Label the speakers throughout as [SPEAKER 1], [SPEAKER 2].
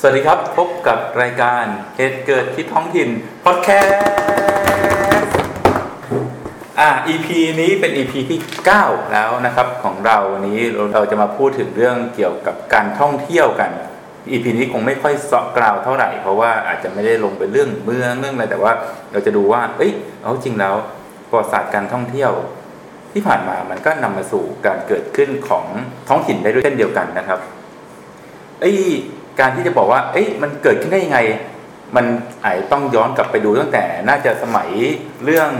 [SPEAKER 1] สวัสดีครับ พบกับรายการเหตุเกิดที่ท้องถิ่นพอดแคสต์อ่า EP นี้เป็น EP ที่ 9 แล้วนะครับของเราวันนี้เราจะมาพูดถึงเรื่องเกี่ยวกับการท่องเที่ยวกัน EP นี้คงไม่ค่อยเสาะกล่าวเท่าไหร่ เพราะว่าอาจจะไม่ได้ลงไปเรื่องเมืองเรื่องอะไรแต่ว่าเราจะดูว่า เอ้ยเอาจริงแล้วประวัติศาสตร์การท่องเที่ยวที่ผ่านมามันก็นำมาสู่การเกิดขึ้นของท้องถิ่นได้ด้วยเช่นเดียวกันนะครับไอ้ การที่จะบอกว่า เอ้ยมันเกิดขึ้นได้ยังไง มันอาจต้องย้อนกลับไปดูตั้งแต่น่าจะสมัยเรื่อง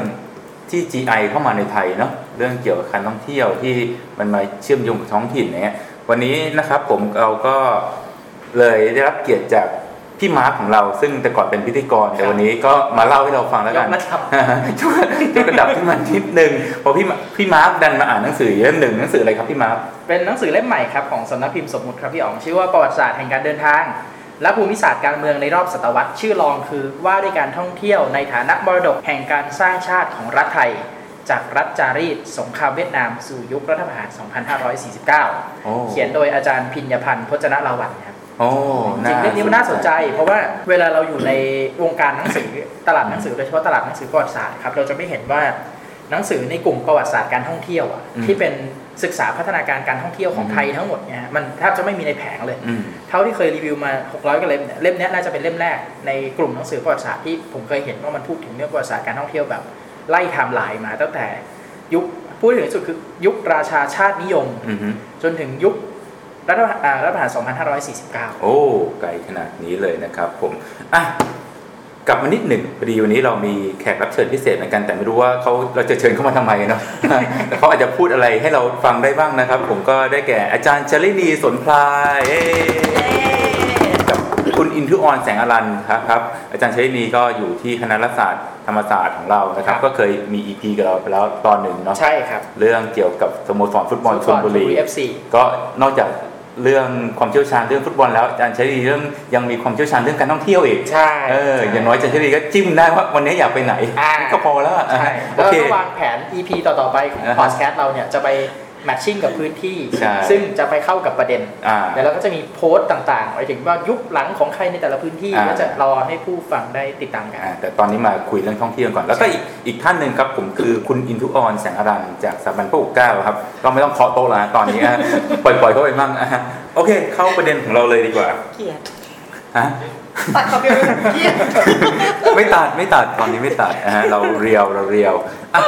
[SPEAKER 1] ที่ GI เข้ามาในไทยเนาะเรื่องเกี่ยวกับการท่องเที่ยวที่มันมาเชื่อมโยงกับท้องถิ่นเนี่ยวันนี้นะครับผมเราก็เลยได้รับเกียรติจาก พี่มาร์คของเราซึ่งแต่ก่อนเป็นพิธีกร แต่วันนี้ก็มาเล่าให้เราฟังแล้วกัน
[SPEAKER 2] ยกระดับ
[SPEAKER 1] ช่วยยกระดับขึ้นมานิดนึงเพอพี่มาพี่มาร์คดันมาอ่านหนังสือเล่มหนึ่งหนังสืออะไรครับพี่มาร์ค
[SPEAKER 2] เป็นหนังสือเล่มใหม่ครับของสำนักพิมพ์สมมุติครับพี่อ๋องชื่อว่าประวัติศาสตร์แห่งการเดินทาง และภูมิศาสตร์การเมืองในรอบศตวรรษชื่อรองคือว่าด้วยการท่องเที่ยวในฐานะมรดกแห่งการสร้างชาติของรัฐไทยจากรัฐจารีตสงครามเวียดนามสู่ยุครัฐประหาร 2549
[SPEAKER 1] โอ้
[SPEAKER 2] เขียนโดยอาจารย์พิญญพันธ์พจนลาวันครับ
[SPEAKER 1] โอ้
[SPEAKER 2] จริงๆเรื่องนี้มันน่าสนใจ เพราะว่าเวลาเราอยู่ในวงการหนังสือตลาดหนังสือโดยเฉพาะตลาดหนังสือประวัติศาสตร์ครับเราจะไม่เห็นว่าหนังสือในกลุ่มประวัติศาสตร์การท่องเที่ยวอะที่เป็นศึกษาพัฒนาการการท่องเที่ยวของไทยทั้งหมดเนี่ยมันแทบจะไม่มีในแผงเลย
[SPEAKER 1] อืม
[SPEAKER 2] เท่าที่เคยรีวิวมา 600กว่าเล่มเนี่ยเล่มเนี้ยน่าจะเป็นเล่มแรกในกลุ่มหนังสือประวัติศาสตร์ที่ผมเคยเห็นว่ามันพูดถึงเรื่องประวัติศาสตร์การท่องเที่ยวแบบไล่ไทม์ไลน์มาตั้งแต่ยุคพูดถึงที่สุดคือยุคราชาชาตินิยม
[SPEAKER 1] อือฮึ
[SPEAKER 2] จนถึงยุค รัฐประหารอ่ารัฐประหาร 2549
[SPEAKER 1] โอ้ ไกลขนาดนี้เลยนะครับผม อะ กลับมานิดหนึ่งพอดีวันนี้เรามีแขกรับเชิญพิเศษเหมือนกัน แต่ไม่รู้ว่าเขาเราจะเชิญเข้ามาทำไมเนาะ แต่เขาอาจจะพูดอะไรให้เราฟังได้บ้างนะครับ ผมก็ได้แก่อาจารย์ชาลินีสนพลายเอ่อกับคุณอินทุออนแสงอรันครับครับ อาจารย์ชาลินีก็อยู่ที่คณะรัฐศาสตร์ธรรมศาสตร์ของเรานะครับ
[SPEAKER 2] ครับ
[SPEAKER 1] ก็เคยมี EP กับเราไปแล้วตอนหนึ่งเนาะ
[SPEAKER 2] ใช่ครับ
[SPEAKER 1] เรื่องเกี่ยวกับสโมสรฟุตบอลชลบุรี
[SPEAKER 2] เอฟซี
[SPEAKER 1] ก็นอกจาก เรื่องความเชี่ยวชาญเรื่องฟุตบอลแล้วอาจารย์ชลีเรื่องยังมีความเชี่ยวชาญเรื่องการท่องเที่ยวอีก
[SPEAKER 2] ใช่
[SPEAKER 1] เอออย่างน้อยอาจารย์ชลีก็จิ้มได้ว่าวันนี้อยากไปไหน
[SPEAKER 2] อ่า
[SPEAKER 1] ก็พอแล้วอะ
[SPEAKER 2] ใช่
[SPEAKER 1] โอ
[SPEAKER 2] แล้ว
[SPEAKER 1] เค
[SPEAKER 2] ก็วางแผน EP ต่อๆไปของ
[SPEAKER 1] อ่าฮะ
[SPEAKER 2] พอดแคสต์เราเนี่ยจะไป แมทชิ่งกับพื้นที่
[SPEAKER 1] ใช่
[SPEAKER 2] ซึ่งจะไปเข้ากับประเด็น
[SPEAKER 1] อ่า
[SPEAKER 2] แล้วเราก็จะมีโพสต์ต่างๆหมายถึงว่ายุคหลังของใครในแต่ละพื้นที่
[SPEAKER 1] อ่า
[SPEAKER 2] ก็จะรอให้ผู้ฟังได้ติดตามกัน
[SPEAKER 1] อ่าแต่ตอนนี้มาคุยเรื่องท่องเที่ยวก่อน แล้วก็อีกอีกท่านหนึ่งครับผมคือคุณอินทุออนแสงอรันต์จากสถาบันพระปกเกล้าครับก็ไม่ต้องเคาะโต๊ะแล้วนะตอนนี้อะปล่อยๆเข้าไปมั่งอะฮะโอเค เข้าประเด็นของเราเลยดีกว่า
[SPEAKER 3] เกลียด
[SPEAKER 1] ฮะ
[SPEAKER 3] ตัดคำเดียวเลยเกลียด
[SPEAKER 1] ไม่ตัดไม่ตัดตอนนี้ไม่ตัดนะฮะเราเรียวเราเรียวอะ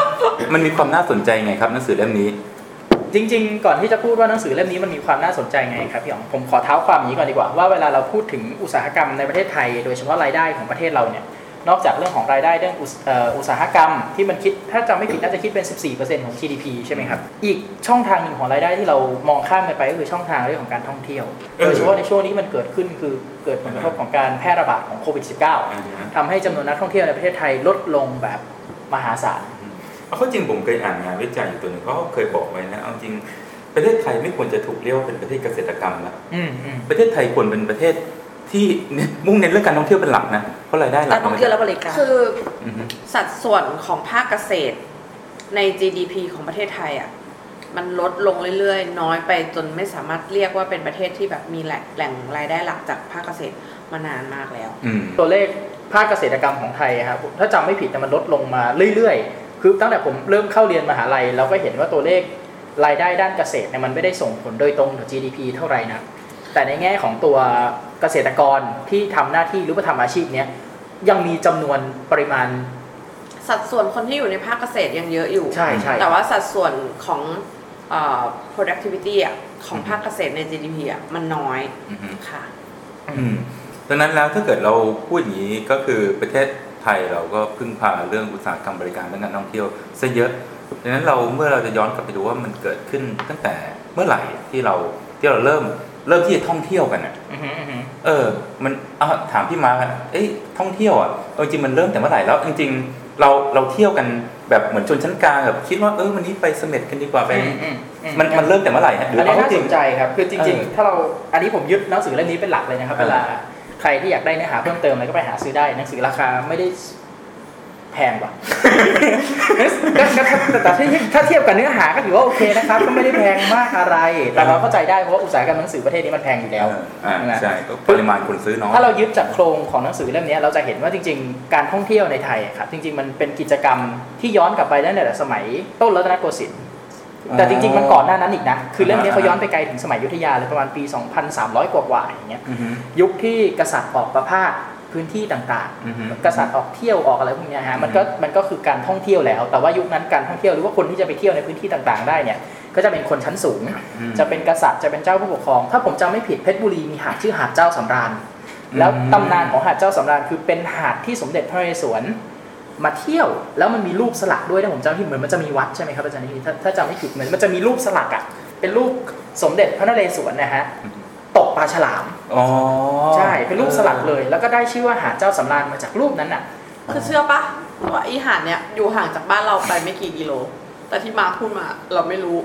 [SPEAKER 1] มันมีความน่าสนใจไงครับหนังสือเล่มนี้
[SPEAKER 2] จริง ๆ ก่อนที่จะพูดว่าหนังสือเล่มนี้มันมีความน่าสนใจไงครับพี่อ๋องผมขอเท้าความอย่างนี้ก่อนดีกว่าว่าเวลาเราพูดถึงอุตสาหกรรมในประเทศไทย โดยเฉพาะรายได้ของประเทศเราเนี่ยนอกจากเรื่องของรายได้เรื่องอุตสาหกรรมที่มันคิดถ้าจำไม่ผิดน่าจะคิดเป็น 14%ของ GDP ใช่ไหมครับอีกช่องทางหนึ่งของรายได้ที่เรามองข้ามไปก็คือช่องทางเรื่องของการท่องเที่ยว โดยเฉพาะในช่วงนี้มันเกิดขึ้นคือเกิดผลกระทบของการแพร่ระบาดของโควิด -19 ทำให้จำนวนนักท่องเที่ยวในประเทศไทยลดลงแบบมหาศาล
[SPEAKER 1] เอาเข้าจริงผมเคยอ่านงานวิจัยอยู่ตัวหนึ่งเขาก็เคยบอกไว้นะเอาจริงประเทศไทยไม่ควรจะถูกเรียกว่าเป็นประเทศเกษตรกรรมนะ
[SPEAKER 2] อืมอืม
[SPEAKER 1] ประเทศไทยควรเป็นประเทศที่เน้นมุ่งเน้นเรื่องการท่องเที่ยวเป็นหลักนะเพราะรายได้หลั
[SPEAKER 3] กากรท่องเที่ยวและบริการคือ
[SPEAKER 1] อือฮึ
[SPEAKER 3] สัดส่วนของภาคเกษตรใน GDP ของประเทศไทยอะมันลดลงเรื่อยๆ น้อยไปจนไม่สามารถเรียกว่าเป็นประเทศที่แบบมีแหล่งแหล่งรายได้หลักจากภาคเกษตรมานานมากแล้ว
[SPEAKER 1] อืม
[SPEAKER 2] ตัวเลขภาคเกษตรกรรมของไทยครับถ้าจำไม่ผิดแต่ยมันลดลงมาเรื่อยๆ คือตั้งแต่ผมเริ่มเข้าเรียนมหาลัย เราก็เห็นว่าตัวเลขรายได้ด้านเกษตรเนี่ยมันไม่ได้ส่งผลโดยตรงต่อ GDP เท่าไหร่นะแต่ในแง่ของตัวเกษตรกรที่ทำหน้าที่หรือว่าทำอาชีพเนี้ยยังมีจำนวนปริมาณ
[SPEAKER 3] สัดส่วนคนที่อยู่ในภาคเกษตรยังเยอะอยู่
[SPEAKER 2] ใช่ใช่
[SPEAKER 3] แต่ว่าสัดส่วนของเอ่อ productivity อะของภาคเกษตรใน GDP อะมันน้อย
[SPEAKER 1] อือฮึ
[SPEAKER 3] ค่ะ
[SPEAKER 1] อืมดังนั้นแล้วถ้าเกิดเราพูดอย่างนี้ก็คือประเทศไทยเราก็พึ่งพาเรื่องอุตสาหกรรมบริการเรื่องการท่องเที่ยวซะเยอะดังนั้นเราเมื่อเราจะย้อนกลับไปดูว่ามันเกิดขึ้นตั้งแต่เมื่อไหร่ที่เราที่เราเริ่มเริ่มที่จะท่องเที่ยวกันอะ
[SPEAKER 2] อือฮึอือฮึ
[SPEAKER 1] เออ มันอะถามพี่มาร์คอะเอ้ยท่องเที่ยวอะเออจริงมันเริ่มแต่เมื่อไหร่แล้ว จริง ๆ เราเราเที่ยวกันแบบเหมือนชนชั้นกลางแบบคิดว่าเออวันนี้ไปเสม็ดกันดีกว่าไป
[SPEAKER 2] อืมอืมอื
[SPEAKER 1] มันมันเริ่มแต่เมื่อไหร่ฮะหรือ
[SPEAKER 2] อันนี้
[SPEAKER 1] เอา
[SPEAKER 2] น่า
[SPEAKER 1] จริ
[SPEAKER 2] ส
[SPEAKER 1] ง
[SPEAKER 2] นใจครับ คือจริง
[SPEAKER 1] เออ
[SPEAKER 2] ๆถ้าเราอันนี้ผมยึดหนังสือเล่มนี้เป็นหลักเลยนะครับ
[SPEAKER 1] เออ
[SPEAKER 2] เวลา ใครที่อยากได้เนื้อหาเพิ่มเติมอะไรก็ไปหาซื้อได้หนังสือราคาไม่ได้แพแพงกว่าก็ก็ถ้าแต่แต่ถ้าถ้าเทียบกับเนื้อหาก็ถือว่าโอเคนะครับ ก็ไม่ได้แพงมากอะไร แต่เราเข้าใจได้เพราะว่าอุตสาหกรรมหนังสือประเทศนี้มันแพงอยู่แล้ว
[SPEAKER 1] เอออ่า
[SPEAKER 2] ใช่ไหม
[SPEAKER 1] ใช่ก็ปริมาณคนซื้อน้อย
[SPEAKER 2] ถ้าเรายึดจากโครงของหนังสือเล่มนี้เราจะเห็นว่าจริง ๆ การท่องเที่ยวในไทยอะครับจริง ๆ มันเป็นกิจกรรมที่ย้อนกลับไปตั้งแต่สมัยต้นรัตนโกสินทร์ แต่จริงๆมันก่อนหน้านั้นอีกนะ คือเรื่องนี้เขาย้อนไปไกลถึงสมัยอยุธยาเลยประมาณปี 2,300 กว่าๆอย่างเงี้ย
[SPEAKER 1] อือฮึ
[SPEAKER 2] ยุคที่กษัตริย์ออกประพาสพื้นที่ต่าง
[SPEAKER 1] อือฮึ
[SPEAKER 2] ๆกษัตริย์ออกเที่ยวออกอะไรพวกเนี้ยฮะมันก็มันก็คือการท่องเที่ยวแล้ว แต่ว่ายุคนั้นการท่องเที่ยวหรือว่าคนที่จะไปเที่ยวในพื้นที่ต่างๆ ได้เนี่ยก็จะเป็นคนชั้นสูง
[SPEAKER 1] อืม
[SPEAKER 2] จะเป็นกษัตริย์จะเป็นเจ้าผู้ปกครอง ถ้าผมจำไม่ผิดเพชรบุรีมีหาดชื่อหาดเจ้าสำราญแล้ว
[SPEAKER 1] อืม
[SPEAKER 2] ตำนานของหาดเจ้าสำราญคือเป็นหาดที่สมเด็จพระนเรศวร มาเที่ยว แล้วมันมีรูปสลักด้วยถ้าผมจำไม่ผิดเหมือนมันจะมีวัดใช่ไหมครับอาจารย์นิติถ้าถ้าจำไม่ผิดเหมือนมันจะมีรูปสลักอะเป็นรูปสมเด็จพระนเรศวรนะฮะตกปลาฉลาม
[SPEAKER 1] อ๋อ
[SPEAKER 2] ใช่เป็นรูปสลักเลย แล้วก็ได้ชื่อว่าหาดเจ้าสำราญมาจากรูปนั้นน่ะ
[SPEAKER 3] คือเชื่อปะว่าอีหาดเนี่ยอยู่ห่างจากบ้านเราไปไม่กี่กิโล แต่ที่มาพูดมาเราไม่รู้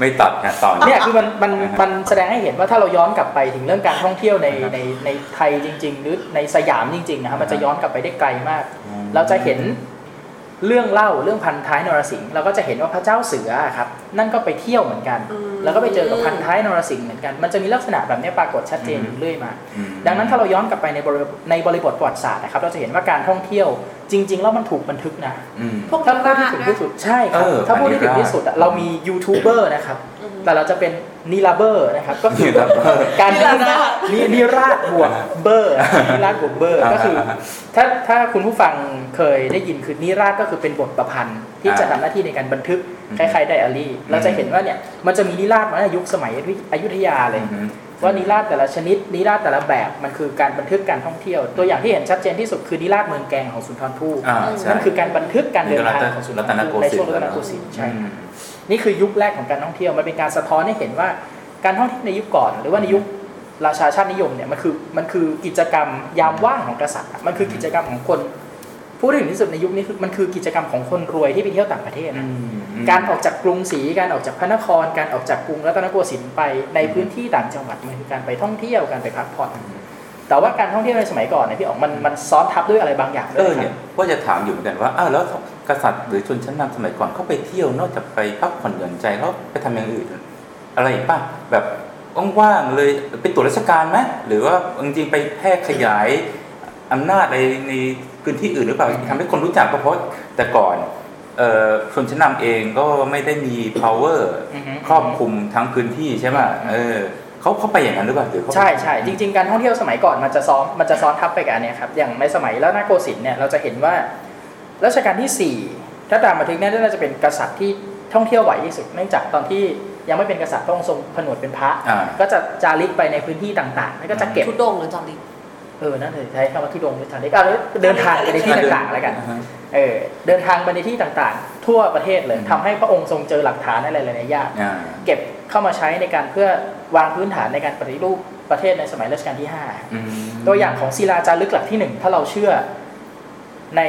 [SPEAKER 1] ไม่ตัดนะตอน
[SPEAKER 2] เนี่ยคือมันมัน
[SPEAKER 1] อ่าฮะ
[SPEAKER 2] มันแสดงให้เห็นว่าถ้าเราย้อนกลับไปถึงเรื่องการท่องเที่ยวใน
[SPEAKER 1] อ่าฮะ
[SPEAKER 2] ในในไทยจริง ๆ หรือในสยามจริงๆนะครับมันจะ
[SPEAKER 1] อ่าฮะ
[SPEAKER 2] ย้อนกลับไปได้ไกลมาก
[SPEAKER 1] อืม
[SPEAKER 2] เราจะเห็น เรื่องเล่าเรื่องพันท้ายนรสิงห์เราก็จะเห็นว่าพระเจ้าเสืออะครับนั่นก็ไปเที่ยวเหมือนกัน
[SPEAKER 3] อืม
[SPEAKER 2] แล้วก็ไปเจอกับพันท้ายนรสิงห์เหมือนกัน มันจะมีลักษณะแบบนี้ปรากฏชัดเจนอยู่เรื่อยมา
[SPEAKER 1] อืม
[SPEAKER 2] ดังนั้นถ้าเราย้อนกลับไปในบริในบริบทประวัติศาสตร์นะครับ เราจะเห็นว่าการท่องเที่ยวจริง ๆ แล้วมันถูกบันทึกนะ
[SPEAKER 1] อืม
[SPEAKER 3] พวก
[SPEAKER 2] ถ้า
[SPEAKER 3] นี้
[SPEAKER 2] พูด
[SPEAKER 3] มาก
[SPEAKER 2] ที่ถึง
[SPEAKER 3] นะ
[SPEAKER 2] ที่สุดใช่ครับ
[SPEAKER 1] เออ
[SPEAKER 2] ถ้าพูดที่ถึง
[SPEAKER 1] อันนี้
[SPEAKER 2] ที่สุดอะเรามียูทูบเบอร์นะครับ
[SPEAKER 3] อืม
[SPEAKER 2] แต่เราจะเป็น นิลาเบอร์นะครับก็คือ
[SPEAKER 1] นิลาเบอร์
[SPEAKER 2] การ
[SPEAKER 3] นิลาเบอร์
[SPEAKER 2] นินิราชบวกเบอร์นิราชบวกเบอร์
[SPEAKER 1] อ่า
[SPEAKER 2] ก็คือ ถ้าถ้าคุณผู้ฟังเคยได้ยินคือนิราชก็คือเป็นบทประพันธ์ ที่
[SPEAKER 1] อ่า
[SPEAKER 2] จะทำหน้าที่ในการบันทึก
[SPEAKER 1] อืม
[SPEAKER 2] คล้ายๆไดอารี่ เราจะเห็นว่าเนี่ยมันจะมีนิราชมาตั้งแต่ยุคสมัยอยุธยาเลย
[SPEAKER 1] อืม
[SPEAKER 2] ว่านิราชแต่ละชนิดนิราชแต่ละแบบมันคือการบันทึกการท่องเที่ยว ตัวอย่างที่เห็นชัดเจนที่สุดคือนิราชเมืองแกงของสุนทรภู่
[SPEAKER 1] อ่าใช่
[SPEAKER 2] นั่นคือการบันทึกการเดินทาง
[SPEAKER 1] รัตน
[SPEAKER 2] ของสุนท
[SPEAKER 1] รั
[SPEAKER 2] ร
[SPEAKER 1] ตน
[SPEAKER 2] ภู่
[SPEAKER 1] โก
[SPEAKER 2] ใน
[SPEAKER 1] สินทร์
[SPEAKER 2] ช่วงรัตนโกสินทร์ใช่
[SPEAKER 1] อืม
[SPEAKER 2] นี่คือยุคแรกของการท่องเที่ยวมันเป็นการสะท้อนให้เห็นว่าการท่องเที่ยวในยุคก่อน หรือว่าในยุคราชาชาตินิยมเนี่ยมันคือมันคือกิจกรรมยามว่างของกษัตริย์อะมันคือกิจกรรมของคนพูดถึงที่สุดในยุคนี้คือมันคือกิจกรรมของคนรวยที่ไปเที่ยวต่างประเทศ
[SPEAKER 1] อื
[SPEAKER 2] อะ
[SPEAKER 1] ม
[SPEAKER 2] การออกจากกรุงศรีการออกจากพระนคร การออกจากกรุงรัตนโกสินทร์ไปในพื้นที่ต่างจังหวัดมันคือการไปท่องเที่ยวการไปพักผ่อน แต่ว่าการท่องเที่ยวในสมัยก่อนเนี่ยพี่อ๋องมันมันซ้อนทับด้วยอะไรบางอย่างด้
[SPEAKER 1] เอ
[SPEAKER 2] วย
[SPEAKER 1] อ
[SPEAKER 2] ครั
[SPEAKER 1] เนี่ย
[SPEAKER 2] บ
[SPEAKER 1] ว่าจะถามอยู่เหมือนกันว่าอ้าวแล้วกษัตริย์หรือชนชั้นนำสมัยก่อนเขาไปเที่ยวนอกจากไปพักผ่อนหย่อนใจเขาไปทำอย่างอื่น อะไรอีกป่ะแบบว่างๆเลยไปตรวจราชการไหมหรือว่าจริงๆไปแพร่ขยายอำนาจในในพื้นที่อื่นหรือเปล่าทำให้คนรู้จักก็เพราะแต่ก่อนเอ่อชนชั้นนำเองก็ไม่ได้มี power
[SPEAKER 2] อือฮึ
[SPEAKER 1] ครอบคลุมทั้งพื้นที่ใช่ไหมเออ เขาเขาไปอย่างนั้นหรือเปล่าหรือเขา
[SPEAKER 2] ใช่ใช่จริง ๆ การท่องเที่ยวสมัยก่อนมันจะซ้อนมันจะซ้อนทับไปกับอันเนี้ยครับอย่างในสมัยรัตนโกสินทร์เนี่ยเราจะเห็นว่ารัชกาลที่ 4 ถ้าตามบันทึกเนี่ยน่าจะเป็นกษัตริย์ที่ท่องเที่ยวไหวที่สุดเนื่องจากตอนที่ยังไม่เป็นกษัตริย์พระองค์ทรงผนวดเป็นพระ
[SPEAKER 1] อ่า
[SPEAKER 2] ก็จะจาริกไปในพื้นที่ต่างๆ แล้วก็จะเก็บ
[SPEAKER 3] ทุดงค์หรือจอริก
[SPEAKER 2] เออนั่นเลยใช้คำว่าทุดงค์หรือจาริกอะแล้วเดินทางไปในที่ต่างๆแล้วกัน
[SPEAKER 1] อ่าฮะ
[SPEAKER 2] เออเดินทางไปในที่ต่างๆ ทั่วประเทศเลย
[SPEAKER 1] อืม
[SPEAKER 2] ทำให้พระองค์ทรงเจอหลักฐานอะไรหลายๆอย่าง
[SPEAKER 1] อ่า
[SPEAKER 2] เก็บเข้ามาใช้ในการเพื่อวางพื้นฐานในการปฏิรูปประเทศในสมัยรัชกาลที่5
[SPEAKER 1] อืม
[SPEAKER 2] ตัวอย่างของศิลาจารึกหลักที่หนึ่งถ้าเราเชื่อ ใน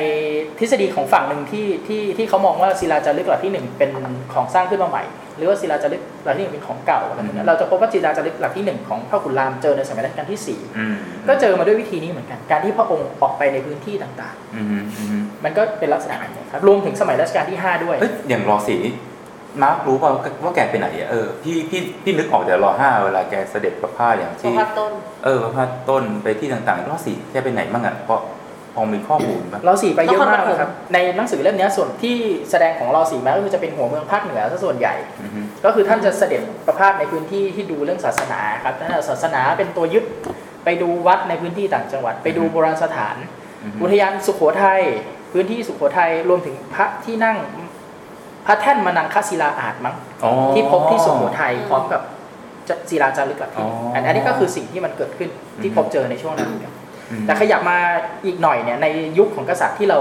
[SPEAKER 2] ทฤษฎีของฝั่งหนึ่งที่ที่ที่เขามองว่าศิลาจารึกหลักที่หนึ่งเป็นของสร้างขึ้นมาใหม่ หรือว่าศิลาจารึกหลักที่หนึ่งเป็นของเก่าอะไรแบบนี้เราจะพบว่าศิลาจารึกหลักที่หนึ่งของพระขุนรามเจอในสมัยรัชกาลที่สี่
[SPEAKER 1] อืม
[SPEAKER 2] ก็เจอมาด้วยวิธีนี้เหมือนกัน การที่พระองค์ออกไปในพื้นที่ต่าง
[SPEAKER 1] อืมอืม
[SPEAKER 2] ๆมันก็เป็นลักษณะแบบนี้ครับรวมถึงสมัยรัชกาลที่ห้าด้วย
[SPEAKER 1] เอ้ยอย่างรอสีนี่มาร์ครู้ป่าว่าแกไปไหนอะเออพี่พี่พี่นึกออกแต่รอห้าเวลาแกเสด็จประพาสอย่าง
[SPEAKER 3] โซ
[SPEAKER 1] ที่
[SPEAKER 3] พัดต้น
[SPEAKER 1] เออประพาสต้นไปที่ต่างๆรอสีแกไปไหนบ้างอะเพราะ พอมีข้อมูลปะ
[SPEAKER 2] รอสี่ไปเยอะมาก
[SPEAKER 3] นครปฐม
[SPEAKER 2] นะครับ ในหนังสือเล่มนี้ส่วนที่แสดงของรอสี่มาก็คือจะเป็นหัวเมืองภาคเหนือซะส่วนใหญ่
[SPEAKER 1] อืม
[SPEAKER 2] ก็คือท่านจะเสด็จประพาสในพื้นที่ที่ดูเรื่องศาสนาครับท่านเอาศาสนาเป็นตัวยึดไปดูวัดในพื้นที่ต่างจังหวัด ไปดูโบราณสถาน
[SPEAKER 1] อืม
[SPEAKER 2] อุทยานสุโขทัยพื้นที่สุโขทัยรวมถึงพระที่นั่งพระแท่นมนังคศิลาอาจมั้ง
[SPEAKER 1] อ๋อ
[SPEAKER 2] ที่พบที่สุโขทัย
[SPEAKER 3] อืม
[SPEAKER 2] พร้อมกับจะศิลาจารึกหลักที่
[SPEAKER 1] อ๋ออั
[SPEAKER 2] อันอันนี้ก็คือสิ่งที่มันเกิดขึ้นที่
[SPEAKER 1] อืม
[SPEAKER 2] พบเจอในช่วงนั้นเหมือนกัน
[SPEAKER 1] อืม
[SPEAKER 2] แต่ขยับมาอีกหน่อยเนี่ยในยุคของกษัตริย์ที่เรา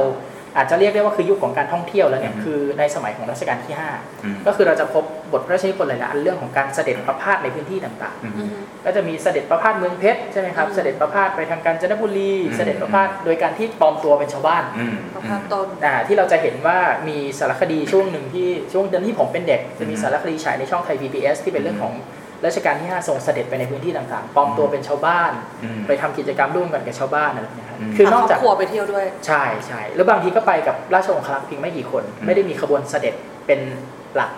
[SPEAKER 2] อาจจะเรียกได้ว่าคือยุคของการท่องเที่ยวแล้วเนี่ย
[SPEAKER 1] อืม
[SPEAKER 2] คือในสมัยของรัชกาลที่
[SPEAKER 1] อืม
[SPEAKER 2] 5ก็คือเราจะพบบทพระราชนิพนธ์หลายๆอันเรื่องของการเสด็จประพาสในพื้นที่ต่าง
[SPEAKER 1] อืม
[SPEAKER 3] อืม
[SPEAKER 2] ๆก็จะมีเสด็จประพาสเมืองเพชรใช่ไหมครับ
[SPEAKER 3] อืม
[SPEAKER 2] เสด็จประพาสไปทางกาญจนบุรี
[SPEAKER 1] อืม
[SPEAKER 2] เสด็จประพาสโดยการที่ปลอมตัวเป็นชาวบ้าน
[SPEAKER 1] อืม
[SPEAKER 3] โซพัดต้น
[SPEAKER 2] อ่าที่เราจะเห็นว่ามีสารคดีช่วงหนึ่งที่ช่วงเดือนที่ผมเป็นเด็ก จะมีสารคดีฉายในช่องไทย PBS ที่เป็นเรื่องของ รัชกาลที่5ทรงเสด็จไปในพื้นที่ต่างๆปลอมตัวเป็นชาวบ้าน
[SPEAKER 1] อืม
[SPEAKER 2] ไปทำกิจกรรมร่วมกันกับชาวบ้านอะไรแบบเนี้ยครับ
[SPEAKER 1] อืม
[SPEAKER 2] คือนอก
[SPEAKER 3] พา
[SPEAKER 2] จาก
[SPEAKER 3] ครอบครัวไปเที่ยวด้วย
[SPEAKER 2] ใช่ใช่แล้วบางทีก็ไปกับราชองครักษ์เพียงไม่กี่คน
[SPEAKER 1] อืม
[SPEAKER 2] ไม่ได้มีขบวนเสด็จเป็นหลัก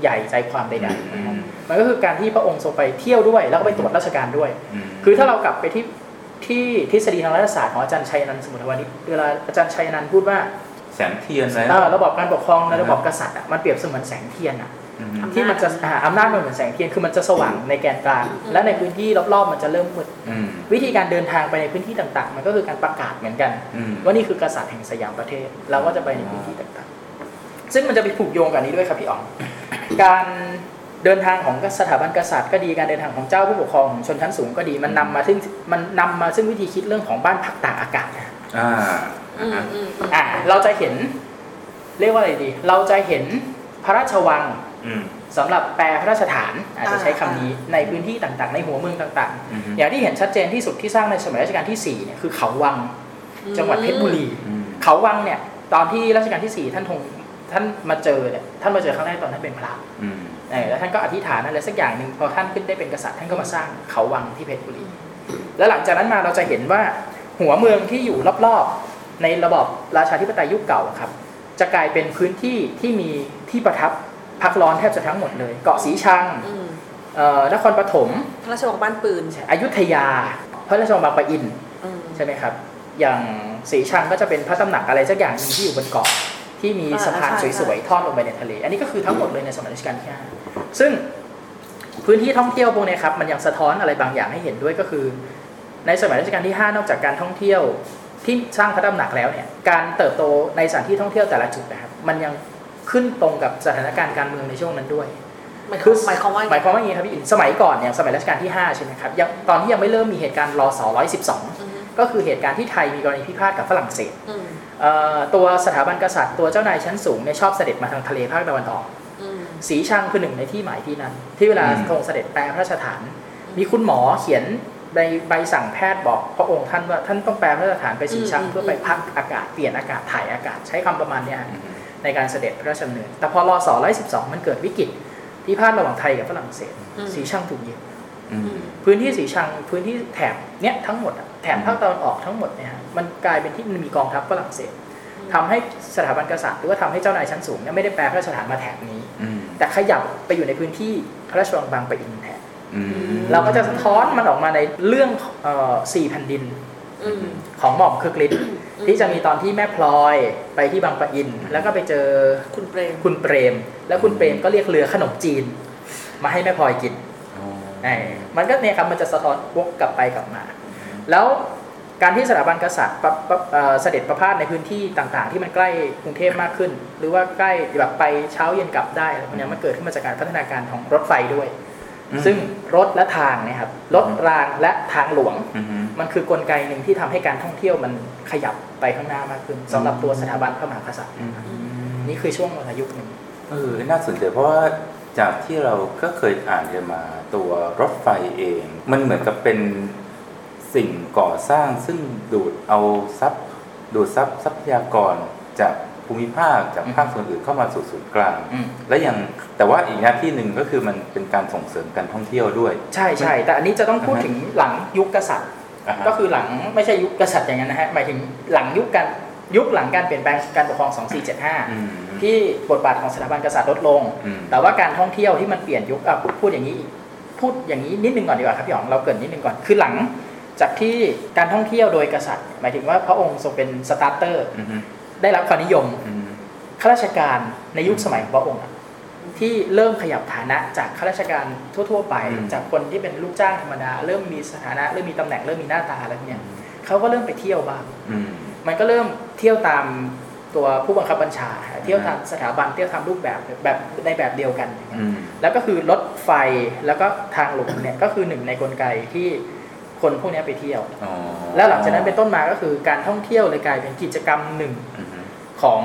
[SPEAKER 2] ใหญ่ใจความใดๆนะครับมันก็คือการที่พระองค์ทรงไปเที่ยวด้วย แล้วก็ไปตรวจราชการด้วย
[SPEAKER 1] อืม
[SPEAKER 2] คือถ้าเรากลับไปที่ที่ทฤษฎีทางรัฐศาสตร์ของอาจารย์ชัยอนันท์สมุทรวานิชเวลาอาจารย์ชัยอนันท์พูดว่า
[SPEAKER 1] แสงเทียนอะไร
[SPEAKER 2] เอ่อระบอบการปกครองในระบอบกษัตริย์อะมันเปรียบเสมือนแสงเทียนอะ
[SPEAKER 1] อืม
[SPEAKER 3] อำนาจ
[SPEAKER 2] ที่มันจะอ่าอำนาจมันเหมือนแสงเทียนคือมันจะสว่างในแกนกลาง
[SPEAKER 3] อืม
[SPEAKER 2] และในพื้นที่รอบๆ มันจะเริ่มมืด
[SPEAKER 1] อืม
[SPEAKER 2] วิธีการเดินทางไปในพื้นที่ต่างๆ มันก็คือการประกาศเหมือนกัน
[SPEAKER 1] อืม
[SPEAKER 2] ว่านี่คือกษัตริย์แห่งสยามประเทศเราก็จะไปในพื้นที่ต่างๆ ซึ่งมันจะไปผูกโยงกับอันนี้ด้วยครับพี่อ๋องการเดินทางของสถาบันกษัตริย์ก็ดีการเดินทางของเจ้าผู้ปกครองของชนชั้นสูงก็ดีมันนำมาซึ่งมันนำมาซึ่งวิธีคิดเรื่องของบ้านพักตากอากาศนะ
[SPEAKER 1] อ่า
[SPEAKER 3] อืม
[SPEAKER 1] อ่า
[SPEAKER 3] อืมอืม
[SPEAKER 2] อ่าเราจะเห็น เรียกว่าอะไรดี เราจะเห็นพระราชวัง
[SPEAKER 1] อืม
[SPEAKER 2] สำหรับแปลพระราชฐานอาจจะใช้คำนี้ในพื้นที่ต่างๆ ในหัวเมืองต่าง
[SPEAKER 1] อืม
[SPEAKER 2] ๆอย่างที่เห็นชัดเจนที่สุดที่สร้างในสมัยรัชกาลที่4เนี่ยคือเขาวังจังหวัดเพชรบุรี
[SPEAKER 1] อืม
[SPEAKER 2] เขาวังเนี่ยตอนที่รัชกาลที่4ท่านทงท่านมาเจอเนี่ยท่านมาเจอครั้งแรกตอนท่านเป็นพระ
[SPEAKER 1] อืม
[SPEAKER 2] เออแล้วท่านก็อธิษฐานอะไรสักอย่างหนึ่งพอท่านขึ้นได้เป็นกษัตริย์ท่านก็มาสร้างเขาวังที่เพชรบุรี แล้วหลังจากนั้นมาเราจะเห็นว่าหัวเมืองที่อยู่รอบๆในระบอบราชาธิปไตยยุคเก่าครับ จะกลายเป็นพื้นที่ที่มีที่ประทับ พักร้อนแทบจะทั้งหมดเลย เกาะสีชัง
[SPEAKER 3] อืม
[SPEAKER 2] เอ่อนครปฐม
[SPEAKER 3] พระราชวังบ้านปืน
[SPEAKER 2] อยุธยา พระราชวังบางปะอิน
[SPEAKER 3] อืม
[SPEAKER 2] ใช่ไหมครับ อย่างสีชังก็จะเป็นพระตำหนักอะไรสักอย่างหนึงที่อยู่บนเกาะที่มี
[SPEAKER 3] อ่า
[SPEAKER 2] สะพาน
[SPEAKER 3] ใช่
[SPEAKER 2] สวยๆทอดลงไปในทะเล อันนี้ก็คือทั้งหมดเลยในสมัยรัชกาลที่ห้าซึ่งพื้นที่ท่องเที่ยวพวกเนี้ยครับมันยังสะท้อนอะไรบางอย่างให้เห็นด้วยก็คือ ในสมัยรัชกาลที่ 5 นอกจากการท่องเที่ยวที่สร้างพระตำหนักแล้วเนี่ยการเติบโตในสถานที่ท่องเที่ยวแต่ละจุดนะครับมันยัง ขึ้นตรงกับสถานการณ์การเมืองในช่วงนั้นด้วย
[SPEAKER 3] หมายค
[SPEAKER 2] คื
[SPEAKER 3] วา
[SPEAKER 2] อ
[SPEAKER 3] มหมายความว่า
[SPEAKER 2] หมายความว่าอย่างนี้ครับพี่อินสมัยก่อนเนี่ยสมัยรัชกาลที่ 5 ใช่ไหมครับยังตอนที่ยังไม่เริ่มมีเหตุการณ์รอส112
[SPEAKER 3] อืม
[SPEAKER 2] ก็คือเหตุการณ์ที่ไทยมีกรณีพิพาทกับฝรั่งเศส
[SPEAKER 3] อืม
[SPEAKER 2] เอ่อตัวสถาบันกษัตริย์ตัวเจ้านายชั้นสูงเนี่ยชอบเสด็จมาทางทะเลภาคตะวันออก
[SPEAKER 3] อืม
[SPEAKER 2] สีชังคือหนึ่งในที่หมายที่นั้น ที่เวลา
[SPEAKER 1] อืม
[SPEAKER 2] ทรงเสด็จแปลพระราชฐาน มีคุณหมอเขียนในใบสั่งแพทย์บอกพระองค์ท่านว่าท่านต้องแปลพระราชฐานไปสีชังเพื่อไปพักอากาศเปลี่ยนอากาศถ่ายอากาศใช้คำประมาณเนี้ย
[SPEAKER 1] อืม
[SPEAKER 2] ในการเสด็จพระราชดำเนินแต่พอรอส112มันเกิดวิกฤตพิพาทระหว่างไทยกับฝรั่งเศส
[SPEAKER 3] อืม
[SPEAKER 2] สีชังถูกยึด
[SPEAKER 1] อื
[SPEAKER 3] อื
[SPEAKER 1] ม
[SPEAKER 3] ม
[SPEAKER 2] พื้นที่สีชังพื้นที่แถบเนี้ยทั้งหมดอะแถบภาคตะวันออกทั้งหมดเนี่ยฮะมันกลายเป็นที่มีกองทัพฝรั่งเศสทำให้สถาบันกษัตริย์หรือว่าทำให้เจ้านายชั้นสูงเนี่ยไม่ได้แปลพระราชฐานมาแถบนี้
[SPEAKER 1] อืม
[SPEAKER 2] แต่ขยับไปอยู่ในพื้นที่พระราชวังบางปะอินแทน
[SPEAKER 1] อืม
[SPEAKER 2] เราก็จะสะท้อนมันออกมาในเรื่องเอ่อสี่แผ่นดิน
[SPEAKER 3] อืม
[SPEAKER 2] ของหม่อมคึกฤทธิ์ที่จะมีตอนที่แม่พลอยไปที่บางปะอิน แล้วก็ไปเจอ
[SPEAKER 3] คุณเปรม
[SPEAKER 2] คุณเปรม แล้วคุณเปรมก็เรียกเรือขนมจีน มาให้แม่พลอยกิน
[SPEAKER 1] อ๋อ
[SPEAKER 2] ไอ้มันก็เนี่ยครับมันจะสะท้อนวกกลับไปกลับมา แล้วการที่สถาบันกษัตริย์ปะปะเอ่อเสด็จประพาสในพื้นที่ต่างๆ ที่มันใกล้กรุงเทพมากขึ้น หรือว่าใกล้แบบไปเช้าเย็นกลับได้อะไรพวกเนี้ยมันเกิดขึ้นมาจากการพัฒนาการของรถไฟด้วย
[SPEAKER 1] อืม
[SPEAKER 2] ซึ่งรถและทางเนะครับรถรางและทางหลวง
[SPEAKER 1] อืม
[SPEAKER 2] มันคือกลไกหนึ่งที่ทำให้การท่องเที่ยวมันขยับไปข้างหน้ามากขึ้นสำหรับตัวสถาบันพระมหากษัตริย์
[SPEAKER 1] อืม
[SPEAKER 2] นี่คือช่วงวรรณยุคหนึ่ง
[SPEAKER 1] เออน่าสนใจเพราะว่าจากที่เราก็เคยอ่านกันมาตัวรถไฟเอง มันเหมือนกับเป็นสิ่งก่อสร้างซึ่งดูดเอาทรัพย์ดูดทรัพย์ทรัพยากรจาก ภูมิภาคจากภาคส่วนอื่นเข้ามาสู่ศูนย์กลาง
[SPEAKER 2] อืม
[SPEAKER 1] และยังแต่ว่าอีกหน้าที่หนึ่งก็คือมันเป็นการส่งเสริมการท่องเที่ยวด้วย
[SPEAKER 2] ใช่ใช่แต่อันนี้จะต้องพูด
[SPEAKER 1] อ่าฮะ
[SPEAKER 2] ถึงหลังยุคกษัตริย์
[SPEAKER 1] อ่าฮะ
[SPEAKER 2] ก็คือหลังไม่ใช่ยุคกษัตริย์อย่างนั้นนะฮะหมายถึงหลังยุคการยุคหลังการเปลี่ยนแปลงการปกครอง
[SPEAKER 1] อืม
[SPEAKER 2] 2475 ที่บทบาทของสถาบันกษัตริย์ลดลง
[SPEAKER 1] อืม
[SPEAKER 2] แต่ว่าการท่องเที่ยวที่มันเปลี่ยนยุคอะพูดอย่างนี้อีกพูดอย่างนี้นิดนึงก่อนดีกว่าครับพี่อ๋องเราเกรินนิดนึงก่อนคือหลังจากที่การท่องเที่ยวโดยกษัตริย์ หมายถึงว่าพระองค์ทรงเป็นสตาร์เตอร์
[SPEAKER 1] อืม
[SPEAKER 2] ได้รับความนิยม
[SPEAKER 1] อืม
[SPEAKER 2] ข้าราชการในยุคสมัยของพระองค์อะที่เริ่มขยับฐานะจากข้าราชการทั่ว ๆ ไป
[SPEAKER 1] อืม
[SPEAKER 2] จากคนที่เป็นลูกจ้างธรรมดา เริ่มมีสถานะเริ่มมีตำแหน่งเริ่มมีหน้าตาอะไรพวกเนี้ยเขาก็เริ่มไปเที่ยวบ้าง
[SPEAKER 1] อืม
[SPEAKER 2] มันก็เริ่มเที่ยวตามตัวผู้บังคับบัญชา เที่ยวตามสถาบันเที่ยวตามรูปแบบแบบในแบบเดียวกันอย่างเงี้ย
[SPEAKER 1] อืม
[SPEAKER 2] แล้วก็คือรถไฟแล้วก็ทางหลวงเนี่ยก็คือหนึ่งในกลไกที่คนพวกเนี้ยไปเที่ยว
[SPEAKER 1] อ๋อ
[SPEAKER 2] แล้วหลังจากนั้นเป็นต้นมาก็คือการท่องเที่ยวเลยกลายเป็นกิจกรรมหนึ่ง
[SPEAKER 1] อืม
[SPEAKER 2] ของ